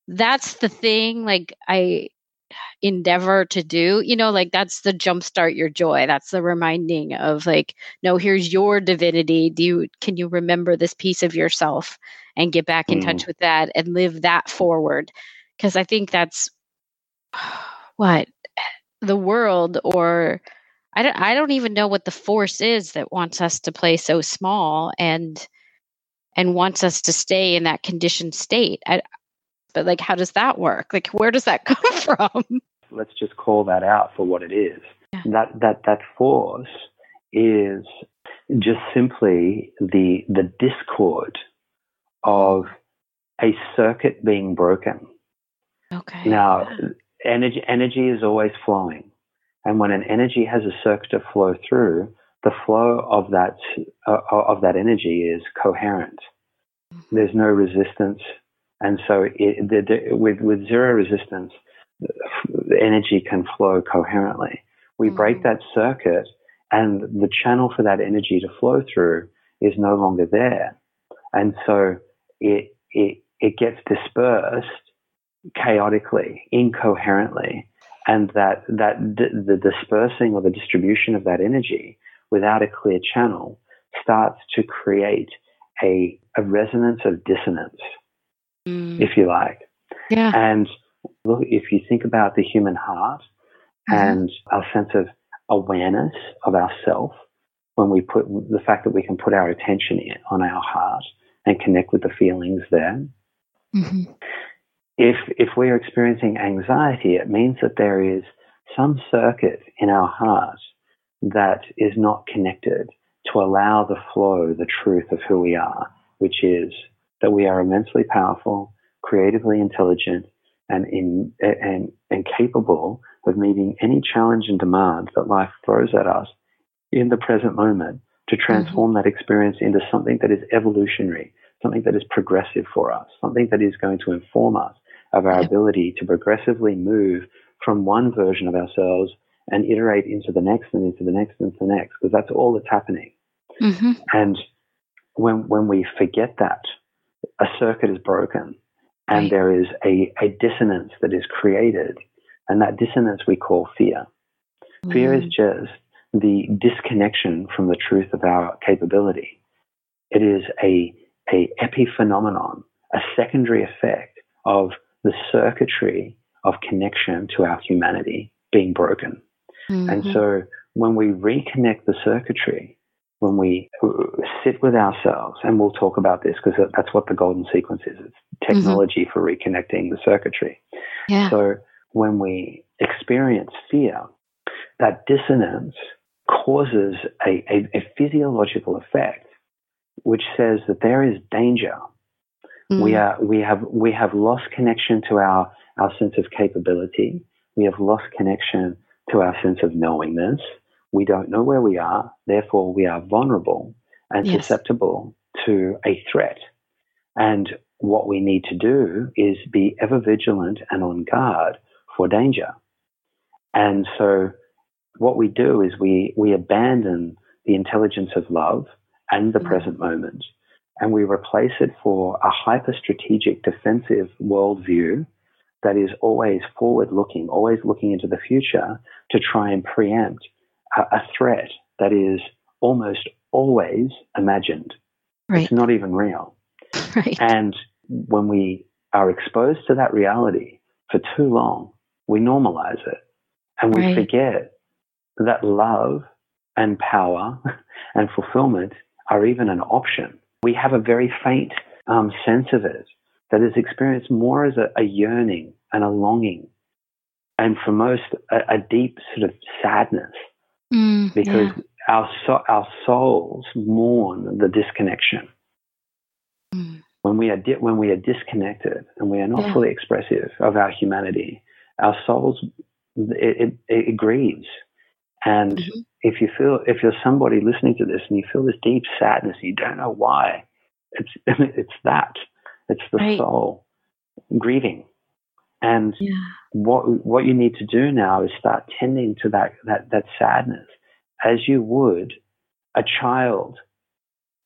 that's the thing. Like I endeavor to do, you know, like that's the jumpstart your joy. That's the reminding of like, no, here's your divinity. Do you can you remember this piece of yourself and get back in mm. touch with that and live that forward? Because I think that's what the world or I don't I don't even know what the force is that wants us to play so small and and wants us to stay in that conditioned state. I, but like how does that work? Like where does that come from? Let's just call that out for what it is. Yeah. That that that force is just simply the the discord of a circuit being broken. Okay. Now, energy energy is always flowing. And when an energy has a circuit to flow through, the flow of that uh, of that energy is coherent. There's no resistance, and so it, the, the, with with zero resistance, the energy can flow coherently. We mm-hmm. break that circuit, and the channel for that energy to flow through is no longer there, and so it it it gets dispersed chaotically, incoherently, and that that the dispersing or the distribution of that energy without a clear channel starts to create a, a resonance of dissonance, mm. if you like. Yeah. And look, if you think about the human heart mm. and our sense of awareness of ourself, when we put the fact that we can put our attention in, on our heart and connect with the feelings there, mm-hmm if if we're experiencing anxiety, it means that there is some circuit in our heart that is not connected to allow the flow, the truth of who we are, which is that we are immensely powerful, creatively intelligent, and in and and capable of meeting any challenge and demand that life throws at us in the present moment to mm-hmm. transform mm-hmm. that experience into something that is evolutionary, something that is progressive for us, something that is going to inform us of our ability to progressively move from one version of ourselves and iterate into the next and into the next and into the next, because that's all that's happening. Mm-hmm. And when when we forget that, a circuit is broken and right. there is a, a dissonance that is created. And that dissonance we call fear. Mm-hmm. Fear is just the disconnection from the truth of our capability. It is a, a epiphenomenon, a secondary effect of the circuitry of connection to our humanity being broken. Mm-hmm. And so when we reconnect the circuitry, when we sit with ourselves, and we'll talk about this because that's what the golden sequence is it's technology mm-hmm. for reconnecting the circuitry. Yeah. So when we experience fear, that dissonance causes a, a, a physiological effect which says that there is danger Mm. We are we have we have lost connection to our our sense of capability. We have lost connection to our sense of knowingness. We don't know where we are. Therefore, we are vulnerable and yes. susceptible to a threat. And what we need to do is be ever vigilant and on guard for danger. And so what we do is we, we abandon the intelligence of love and the mm-hmm. present moment and we replace it for a hyper strategic defensive worldview that is always forward looking, always looking into the future to try and preempt a, a threat that is almost always imagined. Right. It's not even real. Right. And when we are exposed to that reality for too long, we normalize it and we right. forget that love and power and fulfillment are even an option. We have a very faint um, sense of it that is experienced more as a, a yearning and a longing, and for most, a, a deep sort of sadness mm, because yeah. our so, our souls mourn the disconnection. Mm. When we are di- when we are disconnected and we are not yeah. fully expressive of our humanity, our souls it, it, it grieves. And mm-hmm. If you feel if you're somebody listening to this and you feel this deep sadness, you don't know why. It's it's that. It's the right. soul grieving. And yeah. what what you need to do now is start tending to that, that that sadness as you would a child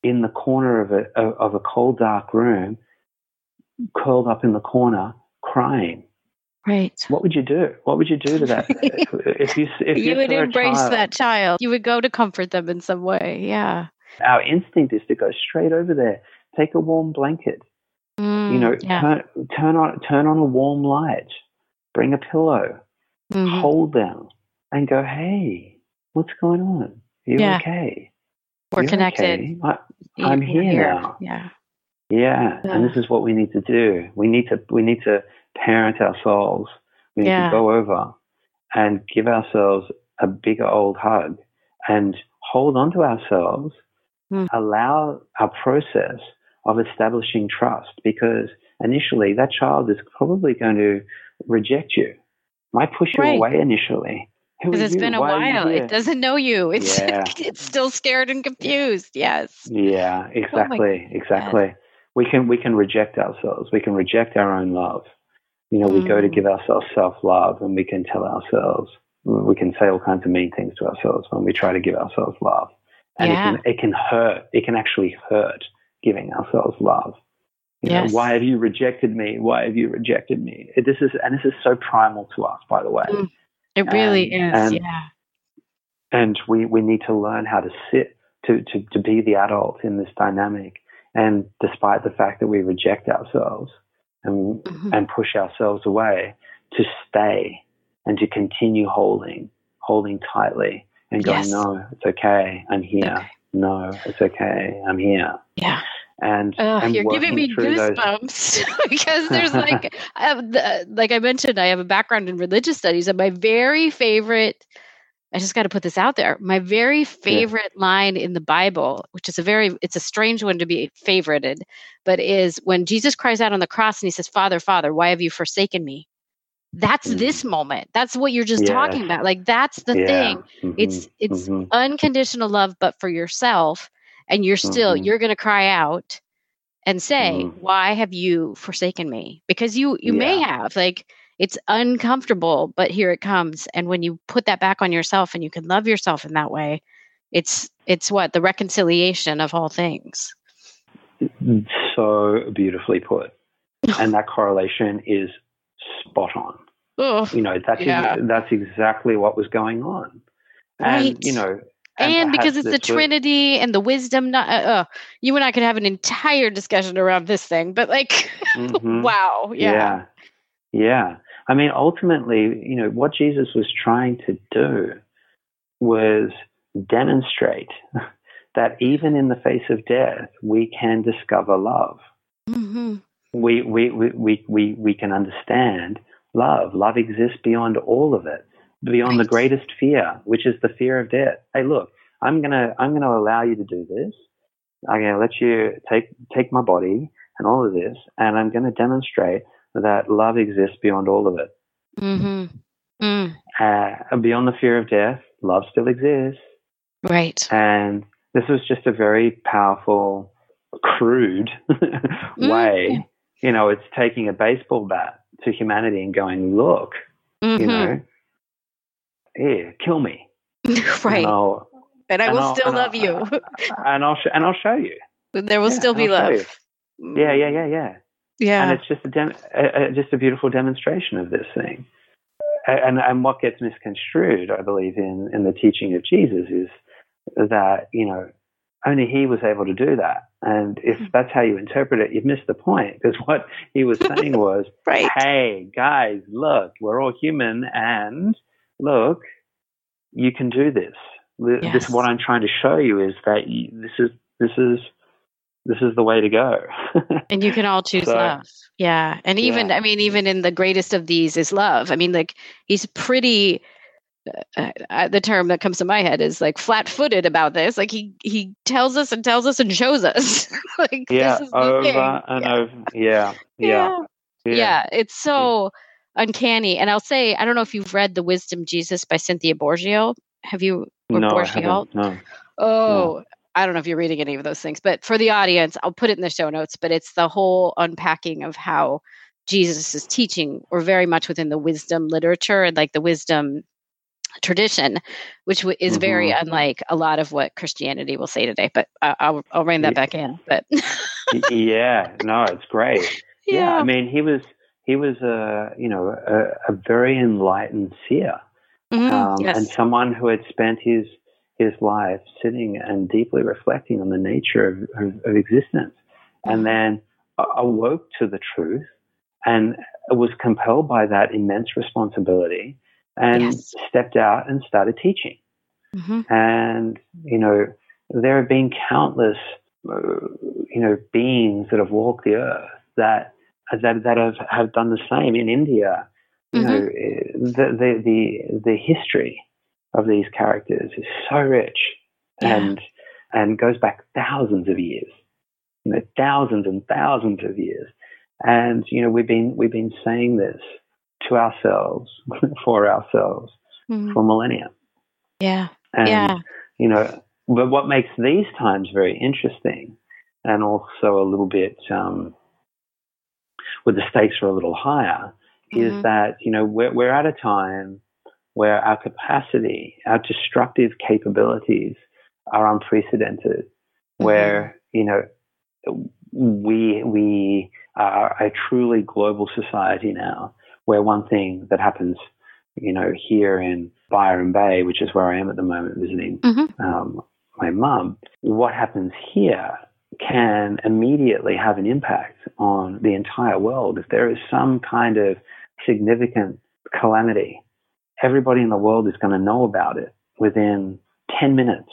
in the corner of a of a cold dark room, curled up in the corner, crying. Right. What would you do? What would you do to that? if you if you, you would embrace child, that child, you would go to comfort them in some way. Yeah. Our instinct is to go straight over there, take a warm blanket, Mm, you know, yeah. turn, turn on turn on a warm light, bring a pillow, mm-hmm. hold them, and go, "Hey, what's going on? Are you yeah. okay? We're You're connected. Okay? I, am here, here, now. Yeah. yeah, yeah. And this is what we need to do. We need to we need to parent ourselves. We need to go over and give ourselves a bigger old hug and hold on to ourselves. Mm. Allow our process of establishing trust because initially that child is probably going to reject you, might push you right. away initially. Because it's you? been a Why while. It doesn't know you. It's yeah. it's still scared and confused. Yes. Yeah, exactly. Oh exactly. We can we can reject ourselves. We can reject our own love. You know, mm. we go to mm. give ourselves self love and we can tell ourselves we can say all kinds of mean things to ourselves when we try to give ourselves love. And yeah. it can it can hurt. It can actually hurt giving ourselves love. You yes. know, why have you rejected me? Why have you rejected me? This is and this is so primal to us, by the way. Mm, it really and, is, and, yeah. And we, we need to learn how to sit to, to, to be the adult in this dynamic. And despite the fact that we reject ourselves and mm-hmm. and push ourselves away, to stay and to continue holding, holding tightly and going, yes. No, it's okay, I'm here. Okay. No, it's okay, I'm here. Yeah and, and you're giving me goosebumps because there's like I the, like I mentioned I have a background in religious studies and my very favorite I just got to put this out there my very favorite yeah. line in the Bible which is a very it's a strange one to be favorited but is when Jesus cries out on the cross and he says father father why have you forsaken me that's mm. this moment that's what you're just yeah. talking about like that's the yeah. thing mm-hmm. it's it's mm-hmm. unconditional love but for yourself and you're still mm-hmm. you're going to cry out and say mm-hmm. why have you forsaken me because you you may have like it's uncomfortable but here it comes and when you put that back on yourself and you can love yourself in that way it's it's what the reconciliation of all things so beautifully put and that correlation is spot on Ugh, you know that's yeah. that's exactly what was going on and right. you know and, because it's the Trinity and the wisdom. Not, uh, uh, you and I could have an entire discussion around this thing, but like, mm-hmm. wow, yeah. yeah, yeah. I mean, ultimately, you know, what Jesus was trying to do was demonstrate that even in the face of death, we can discover love. Mm-hmm. We, we, we, we, we, we can understand love. Love exists beyond all of it beyond right. the greatest fear, which is the fear of death. Hey, look, I'm gonna I'm gonna allow you to do this. I'm gonna let you take take my body and all of this, and I'm gonna demonstrate that love exists beyond all of it. Mm-hmm. Mm. Uh, beyond the fear of death, love still exists. Right. And this was just a very powerful, crude mm. way you know, it's taking a baseball bat to humanity and going, look, mm-hmm. you know, here, kill me. right. And, and I will I'll, still love I'll, you. and I'll sh- and I'll show you. There will yeah, still be love. Yeah, yeah, yeah, yeah. Yeah. And it's just a, dem- a, a, just a beautiful demonstration of this thing. And and what gets misconstrued, I believe, in in the teaching of Jesus is that you know only he was able to do that. And if hmm. that's how you interpret it, you've missed the point because what he was saying was, right. hey, guys, look, we're all human and look, you can do this. Yes. This what I'm trying to show you is that you, this is this is this is the way to go. and you can all choose so, love. Yeah. And even yeah. I mean even in the greatest of these is love. I mean like he's pretty uh, uh, the term that comes to my head is like flat-footed about this. Like he he tells us and tells us and shows us. like yeah, over and yeah. over. Yeah, yeah, yeah, yeah. It's so uncanny. And I'll say, I don't know if you've read *The Wisdom Jesus* by Cynthia Bourgeault. Have you? no, Bourgeault? no. Oh, no. I don't know if you're reading any of those things, but for the audience, I'll put it in the show notes. But it's the whole unpacking of how Jesus is teaching, or very much within the wisdom literature and like the wisdom tradition, which w- is mm-hmm. very unlike a lot of what Christianity will say today. But uh, I'll I'll rein that yeah. back in. But yeah, no, it's great. Yeah. yeah. I mean, he was he was a you know a, a very enlightened seer, mm-hmm. um, yes. and someone who had spent his his life sitting and deeply reflecting on the nature of, of, of existence, and then awoke to the truth and was compelled by that immense responsibility and yes. stepped out and started teaching. Mm-hmm. And, you know, there have been countless, uh, you know, beings that have walked the earth that, that, that have, have done the same in India. You mm-hmm. know, the, the, the, the history of these characters is so rich yeah. and, and goes back thousands of years, you know, thousands and thousands of years. And, you know, we've been, we've been saying this to ourselves, for ourselves, mm-hmm. for millennia. Yeah. And, yeah. you know, but what makes these times very interesting and also a little bit, um, where the stakes are a little higher, mm-hmm. is that, you know, we're, we're at a time where our capacity, our destructive capabilities are unprecedented, mm-hmm. where, you know, we, we are a truly global society now where one thing that happens, you know, here in Byron Bay, which is where I am at the moment visiting mm-hmm. um, my mum, what happens here can immediately have an impact on the entire world. If there is some kind of significant calamity, everybody in the world is going to know about it within 10 minutes.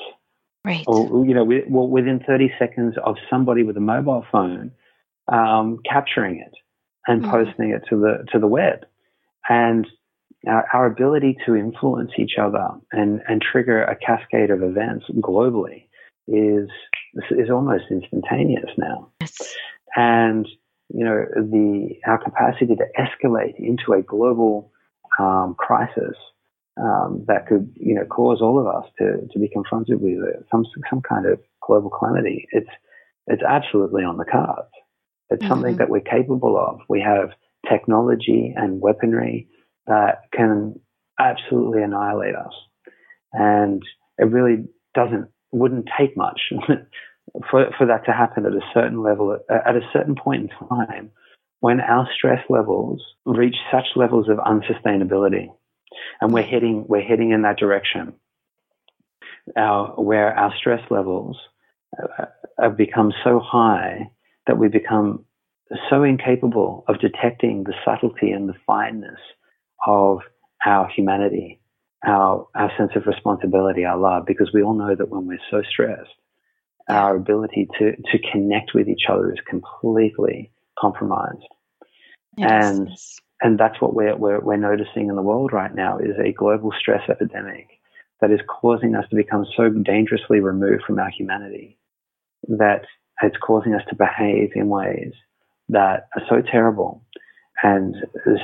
Right. Or, you know, well, within 30 seconds of somebody with a mobile phone um, capturing it and mm-hmm. posting it to the to the web. And our, our, ability to influence each other and, and trigger a cascade of events globally is is almost instantaneous now. Yes. And you know the our capacity to escalate into a global um, crisis um, that could you know cause all of us to, to be confronted with some some kind of global calamity. It's it's absolutely on the cards. It's mm-hmm. something that we're capable of. We have technology and weaponry that can absolutely annihilate us. And it really doesn't, wouldn't take much for, for that to happen at a certain level, at a certain point in time when our stress levels reach such levels of unsustainability. And we're heading, we're heading in that direction. Our, where our stress levels uh, have become so high that we become so incapable of detecting the subtlety and the fineness of our humanity, our, our sense of responsibility, our love, because we all know that when we're so stressed, our ability to, to connect with each other is completely compromised. Yes. And, and that's what we're, we're, we're noticing in the world right now is a global stress epidemic that is causing us to become so dangerously removed from our humanity that it's causing us to behave in ways that are so terrible and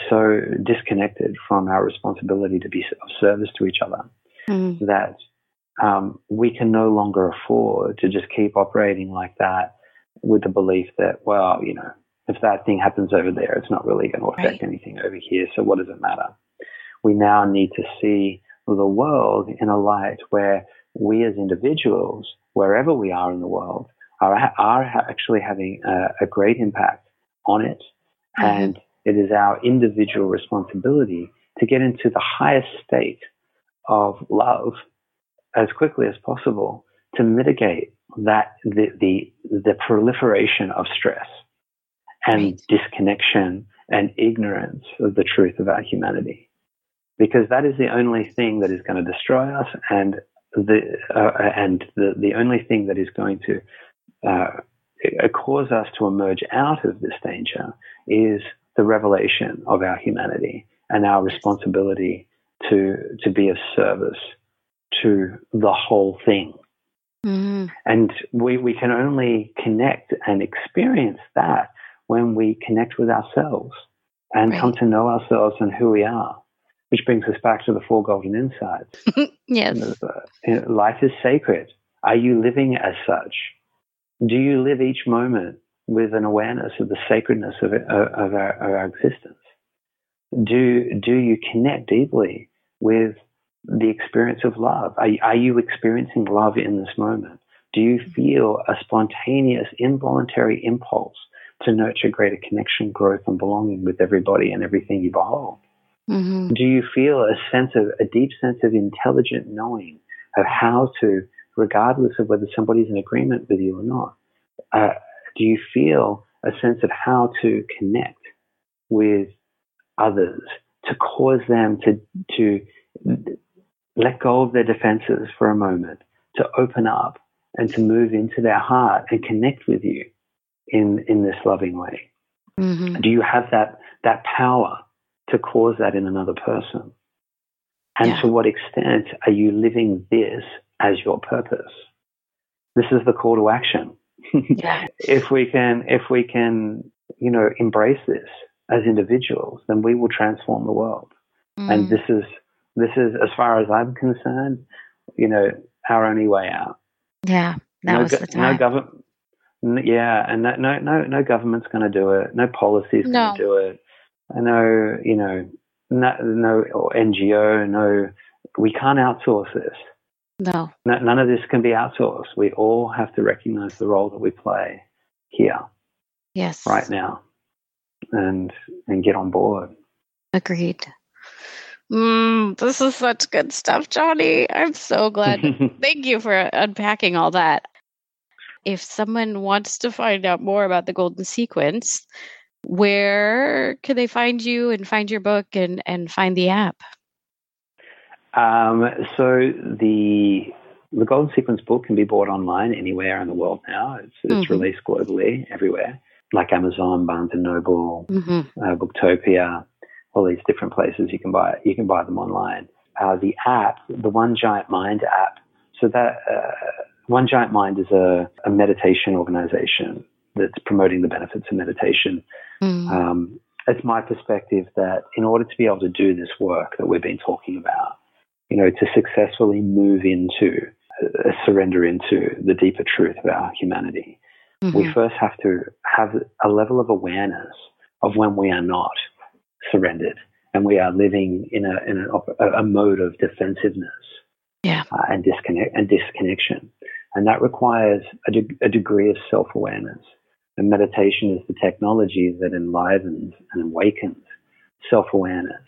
so disconnected from our responsibility to be of service to each other mm. that um, we can no longer afford to just keep operating like that with the belief that, well, you know, if that thing happens over there, it's not really going to affect right. anything over here. So what does it matter? We now need to see the world in a light where we as individuals, wherever we are in the world, are, are actually having a, a great impact on it. Mm-hmm. And it is our individual responsibility to get into the highest state of love as quickly as possible to mitigate that the the, the proliferation of stress and right. disconnection and ignorance of the truth of our humanity because that is the only thing that is going to destroy us and the uh, and the the only thing that is going to uh, cause us to emerge out of this danger is the revelation of our humanity and our responsibility to to be of service to the whole thing. Mm-hmm. And we, we can only connect and experience that when we connect with ourselves and right. come to know ourselves and who we are, which brings us back to the Four Golden Insights. yes. Life is sacred. Are you living as such? Do you live each moment with an awareness of the sacredness of, it, of, our, of our existence? Do, do you connect deeply with the experience of love? Are, are you experiencing love in this moment? Do you mm-hmm. feel a spontaneous, involuntary impulse to nurture greater connection, growth, and belonging with everybody and everything you behold? Mm-hmm. Do you feel a sense of a deep sense of intelligent knowing of how to, regardless of whether somebody's in agreement with you or not, uh, do you feel a sense of how to connect with others to cause them to to let go of their defenses for a moment, to open up and to move into their heart and connect with you in in this loving way? Mm-hmm. Do you have that that power to cause that in another person? And yeah. to what extent are you living this as your purpose? This is the call to action. yeah. If we can, if we can, you know, embrace this as individuals, then we will transform the world. Mm. And this is this is, as far as I'm concerned, you know, our only way out. Yeah, that no, was the time. No government. Yeah, and no, no, no, no government's going to do it. No policy's no. going to do it. Know, you know, no, no NGO, no, we can't outsource this. No. no. None of this can be outsourced. We all have to recognize the role that we play here. Yes. Right now. And and get on board. Agreed. Mm, this is such good stuff, Jonni. I'm so glad. Thank you for unpacking all that. If someone wants to find out more about the Golden Sequence, where can they find you and find your book and, and find the app? Um, so the the Golden Sequence book can be bought online anywhere in the world now. It's, it's mm-hmm. released globally everywhere, like Amazon, Barnes and Noble, mm-hmm. uh, Booktopia, all these different places you can buy. You can buy them online. Uh, the app, the One Giant Mind app. So that uh, One Giant Mind is a, a, meditation organization that's promoting the benefits of meditation. Mm. Um, it's my perspective that in order to be able to do this work that we've been talking about, you know, to successfully move into, uh, surrender into the deeper truth of our humanity, mm-hmm. we first have to have a level of awareness of when we are not surrendered and we are living in a in a, a mode of defensiveness yeah. uh, and disconnect and disconnection and that requires a, de- a degree of self-awareness. And meditation is the technology that enlivens and awakens self-awareness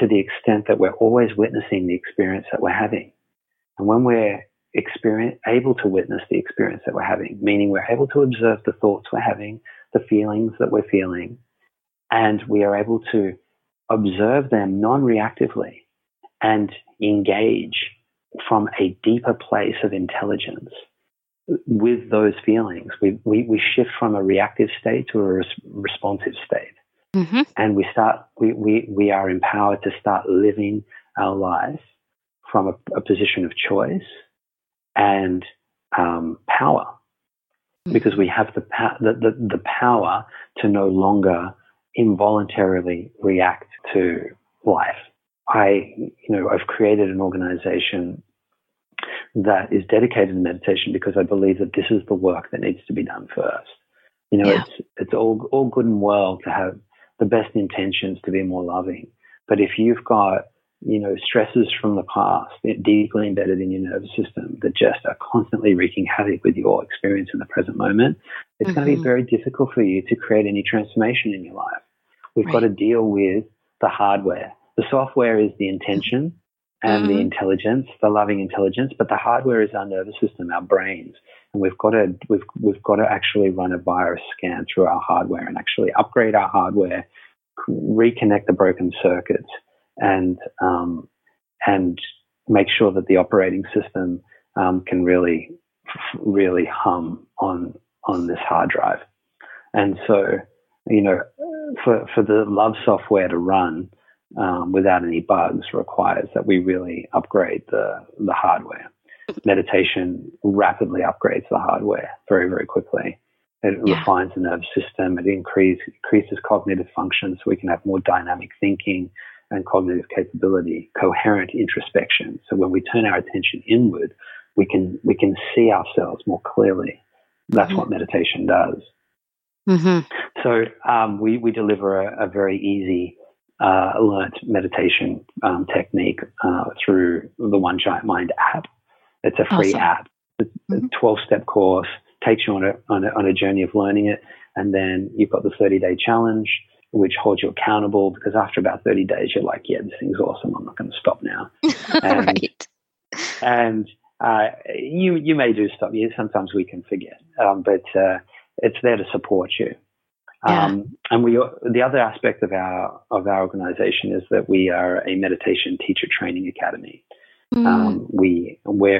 to the extent that we're always witnessing the experience that we're having. And when we're experience, able to witness the experience that we're having meaning we're able to observe the thoughts we're having the feelings that we're feeling and we are able to observe them non-reactively and engage from a deeper place of intelligence with those feelings. We, we, we shift from a reactive state to a res- responsive state. Mm-hmm. And we start, we, we, we are empowered to start living our life from a, a position of choice and um, power mm-hmm. because we have the, the, the, the power to no longer involuntarily react to life. I, you know, I've created an organization that is dedicated to meditation because I believe that this is the work that needs to be done first. You know, yeah. it's it's all all good and well to have the best intentions to be more loving, but if you've got you know stresses from the past deeply embedded in your nervous system that just are constantly wreaking havoc with your experience in the present moment, it's mm-hmm. going to be very difficult for you to create any transformation in your life. We've right. got to deal with the hardware. The software is the intention and mm-hmm. the intelligence, the loving intelligence, but the hardware is our nervous system, our brains. And we've got to we've we've got to actually run a virus scan through our hardware and actually upgrade our hardware, reconnect the broken circuits, and um, and make sure that the operating system um, can really really hum on on this hard drive. And so, you know, for for the love software to run um, without any bugs requires that we really upgrade the the hardware meditation rapidly upgrades the hardware very, very quickly. It yeah. refines the nervous system. It increase, increases cognitive function so we can have more dynamic thinking and cognitive capability, coherent introspection. So when we turn our attention inward, we can, we can see ourselves more clearly. That's mm-hmm. what meditation does. Mm-hmm. So um, we, we deliver a, a very easy uh, learnt meditation um, technique uh, through the One Giant Mind app. It's a free awesome. app. It's mm-hmm. a 12 step course, takes you on a, on a, on a journey of learning it. And then you've got the 30 day challenge, which holds you accountable because after about 30 days, you're like, yeah, this thing's awesome. I'm not going to stop now. And, right. and uh, you, you may do stop. Yeah, sometimes we can forget, um, but uh, it's there to support you. Yeah. Um, and we, the other aspect of our of our organization is that we are a meditation teacher training academy. Mm. Um, we we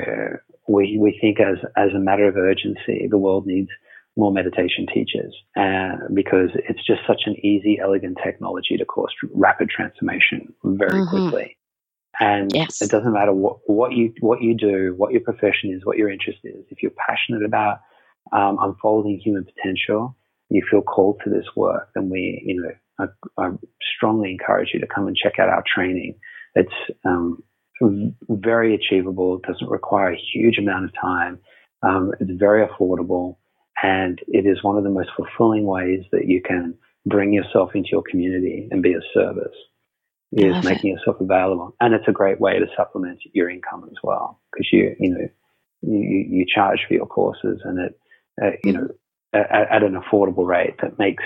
we think as as a matter of urgency, the world needs more meditation teachers uh, because it's just such an easy, elegant technology to cause rapid transformation very mm-hmm. quickly. And yes. it doesn't matter what, what you what you do, what your profession is, what your interest is. If you're passionate about um, unfolding human potential, you feel called to this work, then we, you know, I, I strongly encourage you to come and check out our training. It's um, very achievable. It doesn't require a huge amount of time. Um, it's very affordable, and it is one of the most fulfilling ways that you can bring yourself into your community and be of service. Is making it. yourself available, and it's a great way to supplement your income as well because you you know you you charge for your courses, and it uh, you know at, at an affordable rate that makes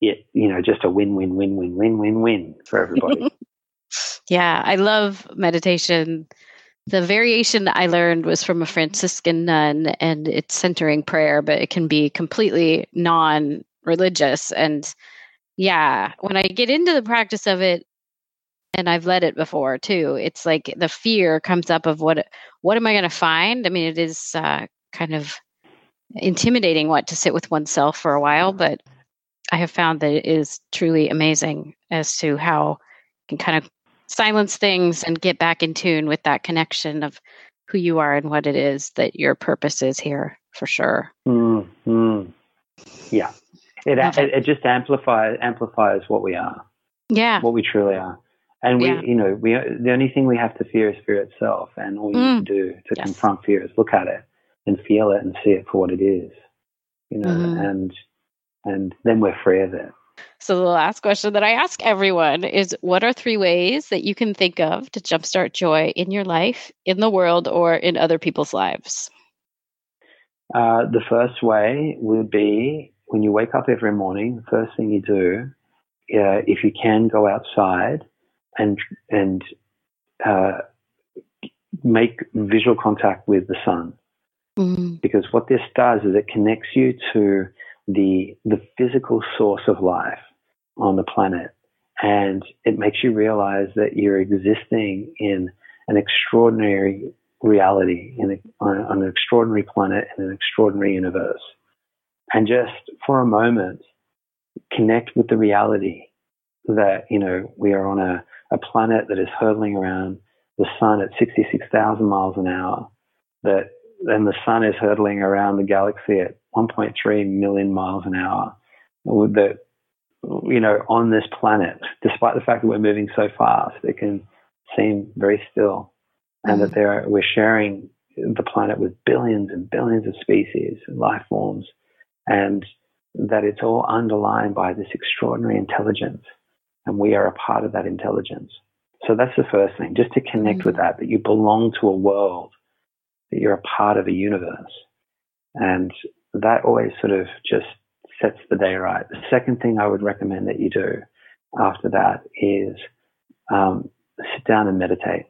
it you know just a win win win win win win win for everybody. Yeah, I love meditation. The variation I learned was from a Franciscan nun, and it's centering prayer, but it can be completely non religious. And yeah, when I get into the practice of it, and I've led it before too, it's like the fear comes up of what what am I going to find? I mean, it is uh, kind of intimidating what to sit with oneself for a while, but I have found that it is truly amazing as to how you can kind of silence things and get back in tune with that connection of who you are and what it is that your purpose is here for sure. Mm-hmm. Yeah, it, it, it just amplifies amplifies what we are. Yeah, what we truly are. And we, yeah. you know, we the only thing we have to fear is fear itself, and all you mm. need to do to yes. confront fear is look at it and feel it and see it for what it is, you know, mm. and and then we're free of it. So, the last question that I ask everyone is What are three ways that you can think of to jumpstart joy in your life, in the world, or in other people's lives? Uh, the first way would be when you wake up every morning, the first thing you do, uh, if you can, go outside and, and uh, make visual contact with the sun. Mm. Because what this does is it connects you to the the physical source of life on the planet, and it makes you realize that you're existing in an extraordinary reality, in a, on, on an extraordinary planet in an extraordinary universe, and just for a moment connect with the reality that you know we are on a, a planet that is hurtling around the sun at 66,000 miles an hour, that and the sun is hurtling around the galaxy at 1.3 million miles an hour. That you know, on this planet, despite the fact that we're moving so fast, it can seem very still, and that there we're sharing the planet with billions and billions of species and life forms, and that it's all underlined by this extraordinary intelligence, and we are a part of that intelligence. So that's the first thing, just to connect mm-hmm. with that, that you belong to a world, that you're a part of a universe. And that always sort of just sets the day right. The second thing I would recommend that you do after that is um, sit down and meditate.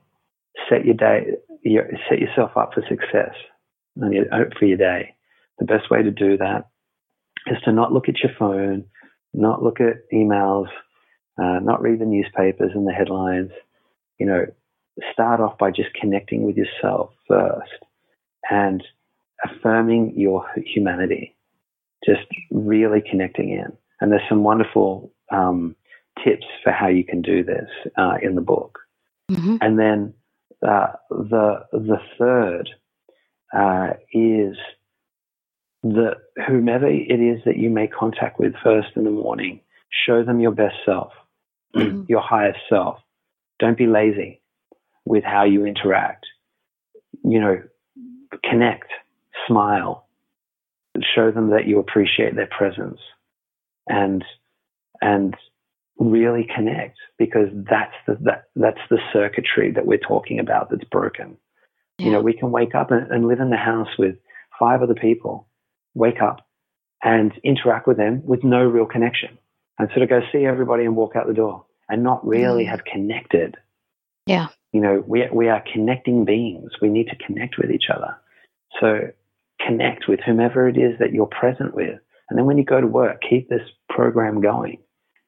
Set your day, your, set yourself up for success and your, for your day. The best way to do that is to not look at your phone, not look at emails, uh, not read the newspapers and the headlines. You know, start off by just connecting with yourself first and affirming your humanity, just really connecting in. And there's some wonderful um, tips for how you can do this uh, in the book. Mm-hmm. And then uh, the the third uh, is that whomever it is that you make contact with first in the morning, show them your best self, mm-hmm. your highest self. Don't be lazy with how you interact. You know, connect, smile, show them that you appreciate their presence, and and really connect because that's the that, that's the circuitry that we're talking about that's broken. Yeah. You know, we can wake up and, and live in the house with five other people, wake up and interact with them with no real connection, and sort of go see everybody and walk out the door and not really mm. have connected. Yeah. You know, we we are connecting beings. We need to connect with each other. So connect with whomever it is that you're present with. And then when you go to work, keep this program going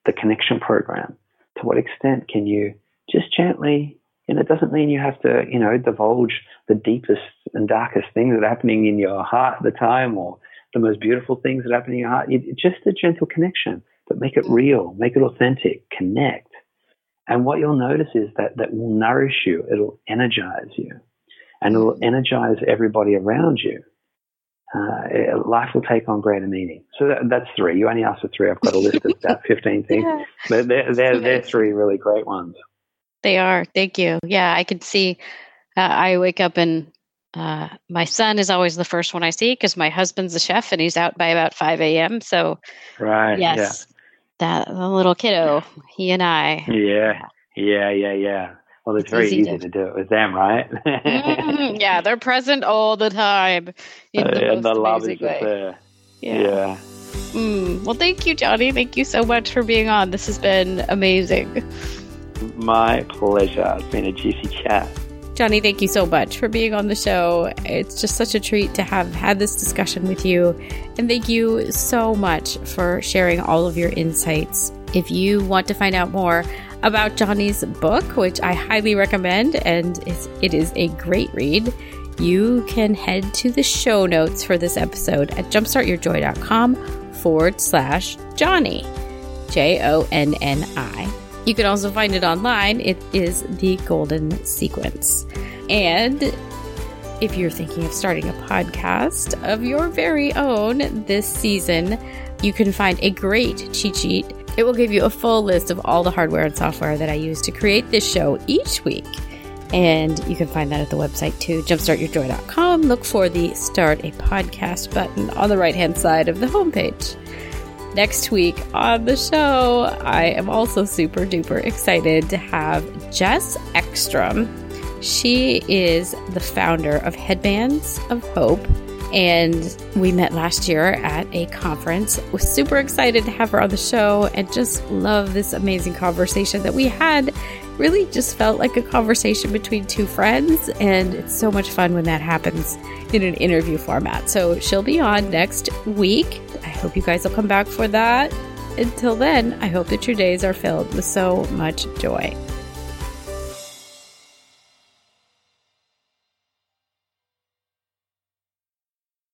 the connection program. To what extent can you just gently, and it doesn't mean you have to, you know, divulge the deepest and darkest things that are happening in your heart at the time or the most beautiful things that happen in your heart. just a gentle connection, but make it real, make it authentic, connect. And what you'll notice is that that will nourish you. It'll energize you and it'll energize everybody around you uh, life will take on greater meaning. So that, that's three. You only asked for three. I've got a list of about 15 things. Yeah. But they're, they're, they're three really great ones. They are. Thank you. Yeah, I can see. Uh, I wake up and uh, my son is always the first one I see because my husband's a chef and he's out by about 5 a.m. So, right. Yes. Yeah. That the little kiddo, he and I. Yeah. Yeah. Yeah. Yeah. Well, it's, it's very easy, easy to, to, do it with them, right? mm, yeah, they're present all the time in the, uh, most the amazing way. There. Yeah. yeah. Mm. Well, thank you, Jonni. Thank you so much for being on. This has been amazing. My pleasure. It's been a juicy chat. Jonni, thank you so much for being on the show. It's just such a treat to have had this discussion with you. And thank you so much for sharing all of your insights. If you want to find out more about Jonni's book, which I highly recommend, and it is a great read. You can head to the show notes for this episode at jumpstartyourjoy.com forward slash Jonni, J O N N I. You can also find it online. It is the Golden Sequence. And if you're thinking of starting a podcast of your very own this season, you can find a great cheat sheet it will give you a full list of all the hardware and software that I use to create this show each week. And you can find that at the website too, jumpstartyourjoy.com. Look for the Start a Podcast button on the right hand side of the homepage. Next week on the show, I am also super duper excited to have Jess Ekstrom. She is the founder of Headbands of Hope and we met last year at a conference. Was super excited to have her on the show and just love this amazing conversation that we had. Really just felt like a conversation between two friends, and it's so much fun when that happens in an interview format. So she'll be on next week. I hope you guys will come back for that. Until then, I hope that your days are filled with so much joy.